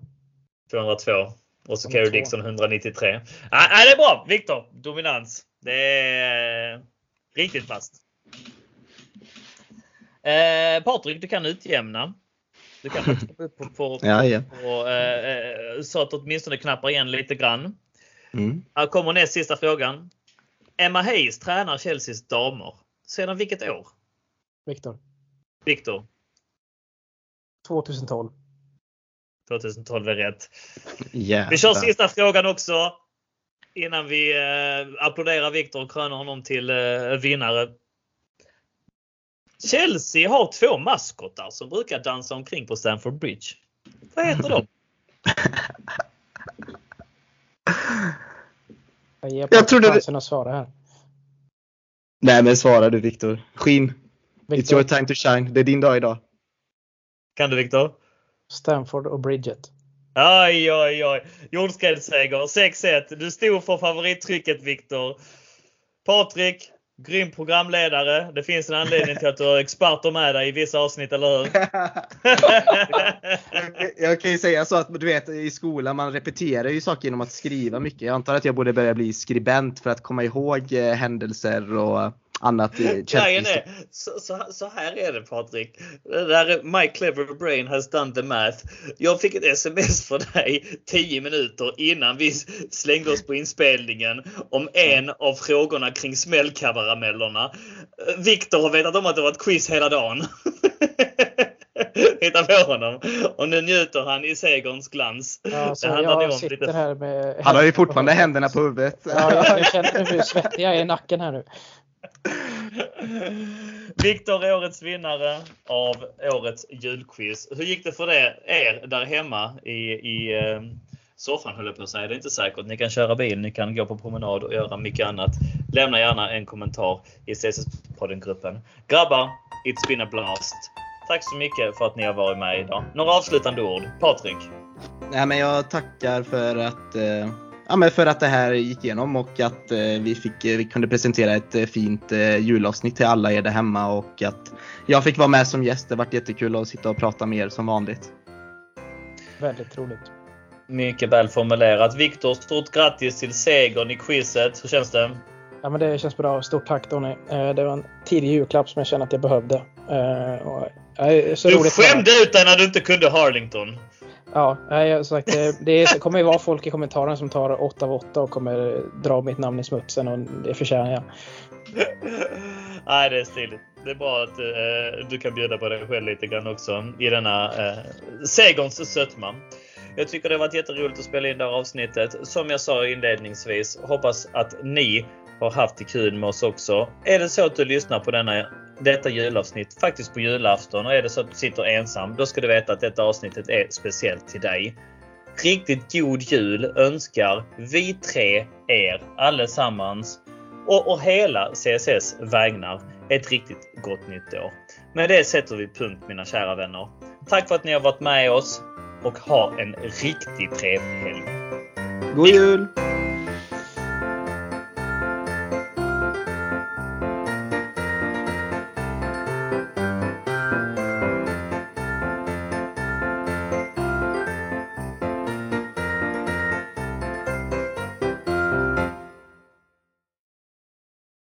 202. Och så 202. Kerry Dixon 193. Ah, ah, det är bra! Viktor, dominans. Det är riktigt fast. Eh, Patrik, du kan utjämna. Du kan trycka upp på, på, Ja, ja. på, eh, eh, så att åtminstone knappar igen lite grann. Mm. Här kommer näst sista frågan. Emma Hayes tränar Chelseas damer. Sedan vilket år? Viktor. Viktor, 2012. 2012 är rätt. Jävlar. Vi kör sista frågan också. Innan vi eh, applåderar Viktor och kröner honom till eh, vinnare. Chelsea har två maskotar som brukar dansa omkring på Stamford Bridge. Vad heter de? Jag ger Jag trodde chansen att svara här. Nej men svara du Viktor. Skin. It's Viktor. your time to shine. Det är din dag idag. Kan du Viktor? Stanford och Bridget. Oj, oj, oj. Jordskredsseger 6-1. Du stod för favorittrycket Viktor. Patrik, grym programledare. Det finns en anledning till att du har experter med dig i vissa avsnitt, eller hur? jag kan ju säga så att du vet i skolan man repeterar ju saker genom att skriva mycket. Jag antar att jag borde börja bli skribent för att komma ihåg eh, händelser och annat är, så, så, så här är det Patrik. Det där är My clever brain has done the math. Jag fick ett sms från dig 10 minuter innan vi slängde oss på inspelningen om en av frågorna kring smällkaramellerna. Viktor har vetat om att det var ett quiz hela dagen. Hitta på honom. Och nu njuter han i segerns glans. Ja, så Det jag om sitter lite- här med... Han har ju fortfarande händerna på huvudet. Ja, jag känner hur svettig jag är i nacken här nu. Viktor är årets vinnare av årets julquiz. Hur gick det för det, er där hemma i, i ehm, soffan höll jag på att säga. Det är inte säkert. Ni kan köra bil, ni kan gå på promenad och göra mycket annat. Lämna gärna en kommentar i CSS-podden-gruppen. Grabbar, it's been a blast. Tack så mycket för att ni har varit med idag. Några avslutande ord? Patrik? Nej, men jag tackar för att, eh, ja, men för att det här gick igenom och att eh, vi, fick, eh, vi kunde presentera ett eh, fint eh, julavsnitt till alla er där hemma och att jag fick vara med som gäst. Det varit jättekul att sitta och prata med er som vanligt. Väldigt roligt. Mycket väl formulerat. Viktor, stort grattis till segern i quizet. Hur känns det? Ja, men det känns bra. Stort tack Tony. Eh, Det var en tidig julklapp som jag kände att jag behövde. Eh, och, eh, så Du roligt skämde ut dig när du inte kunde Harlington. Ja, sagt, det, det kommer ju vara folk i kommentarerna som tar 8 av 8 och kommer dra mitt namn i smutsen och det förtjänar jag. Nej, det är stiligt. Det är bra att eh, du kan bjuda på dig själv lite grann också i denna eh, segerns sötma. Jag tycker det har varit jätteroligt att spela in det här avsnittet. Som jag sa inledningsvis, hoppas att ni har haft det kul med oss också. Är det så att du lyssnar på denna, detta julavsnitt faktiskt på julafton och är det så att du sitter ensam, då ska du veta att detta avsnittet är speciellt till dig. Riktigt god jul önskar vi tre er allesammans och, och hela CSS vägnar ett riktigt gott nytt år. Med det sätter vi punkt mina kära vänner. Tack för att ni har varit med oss och ha en riktigt trevlig helg. God jul!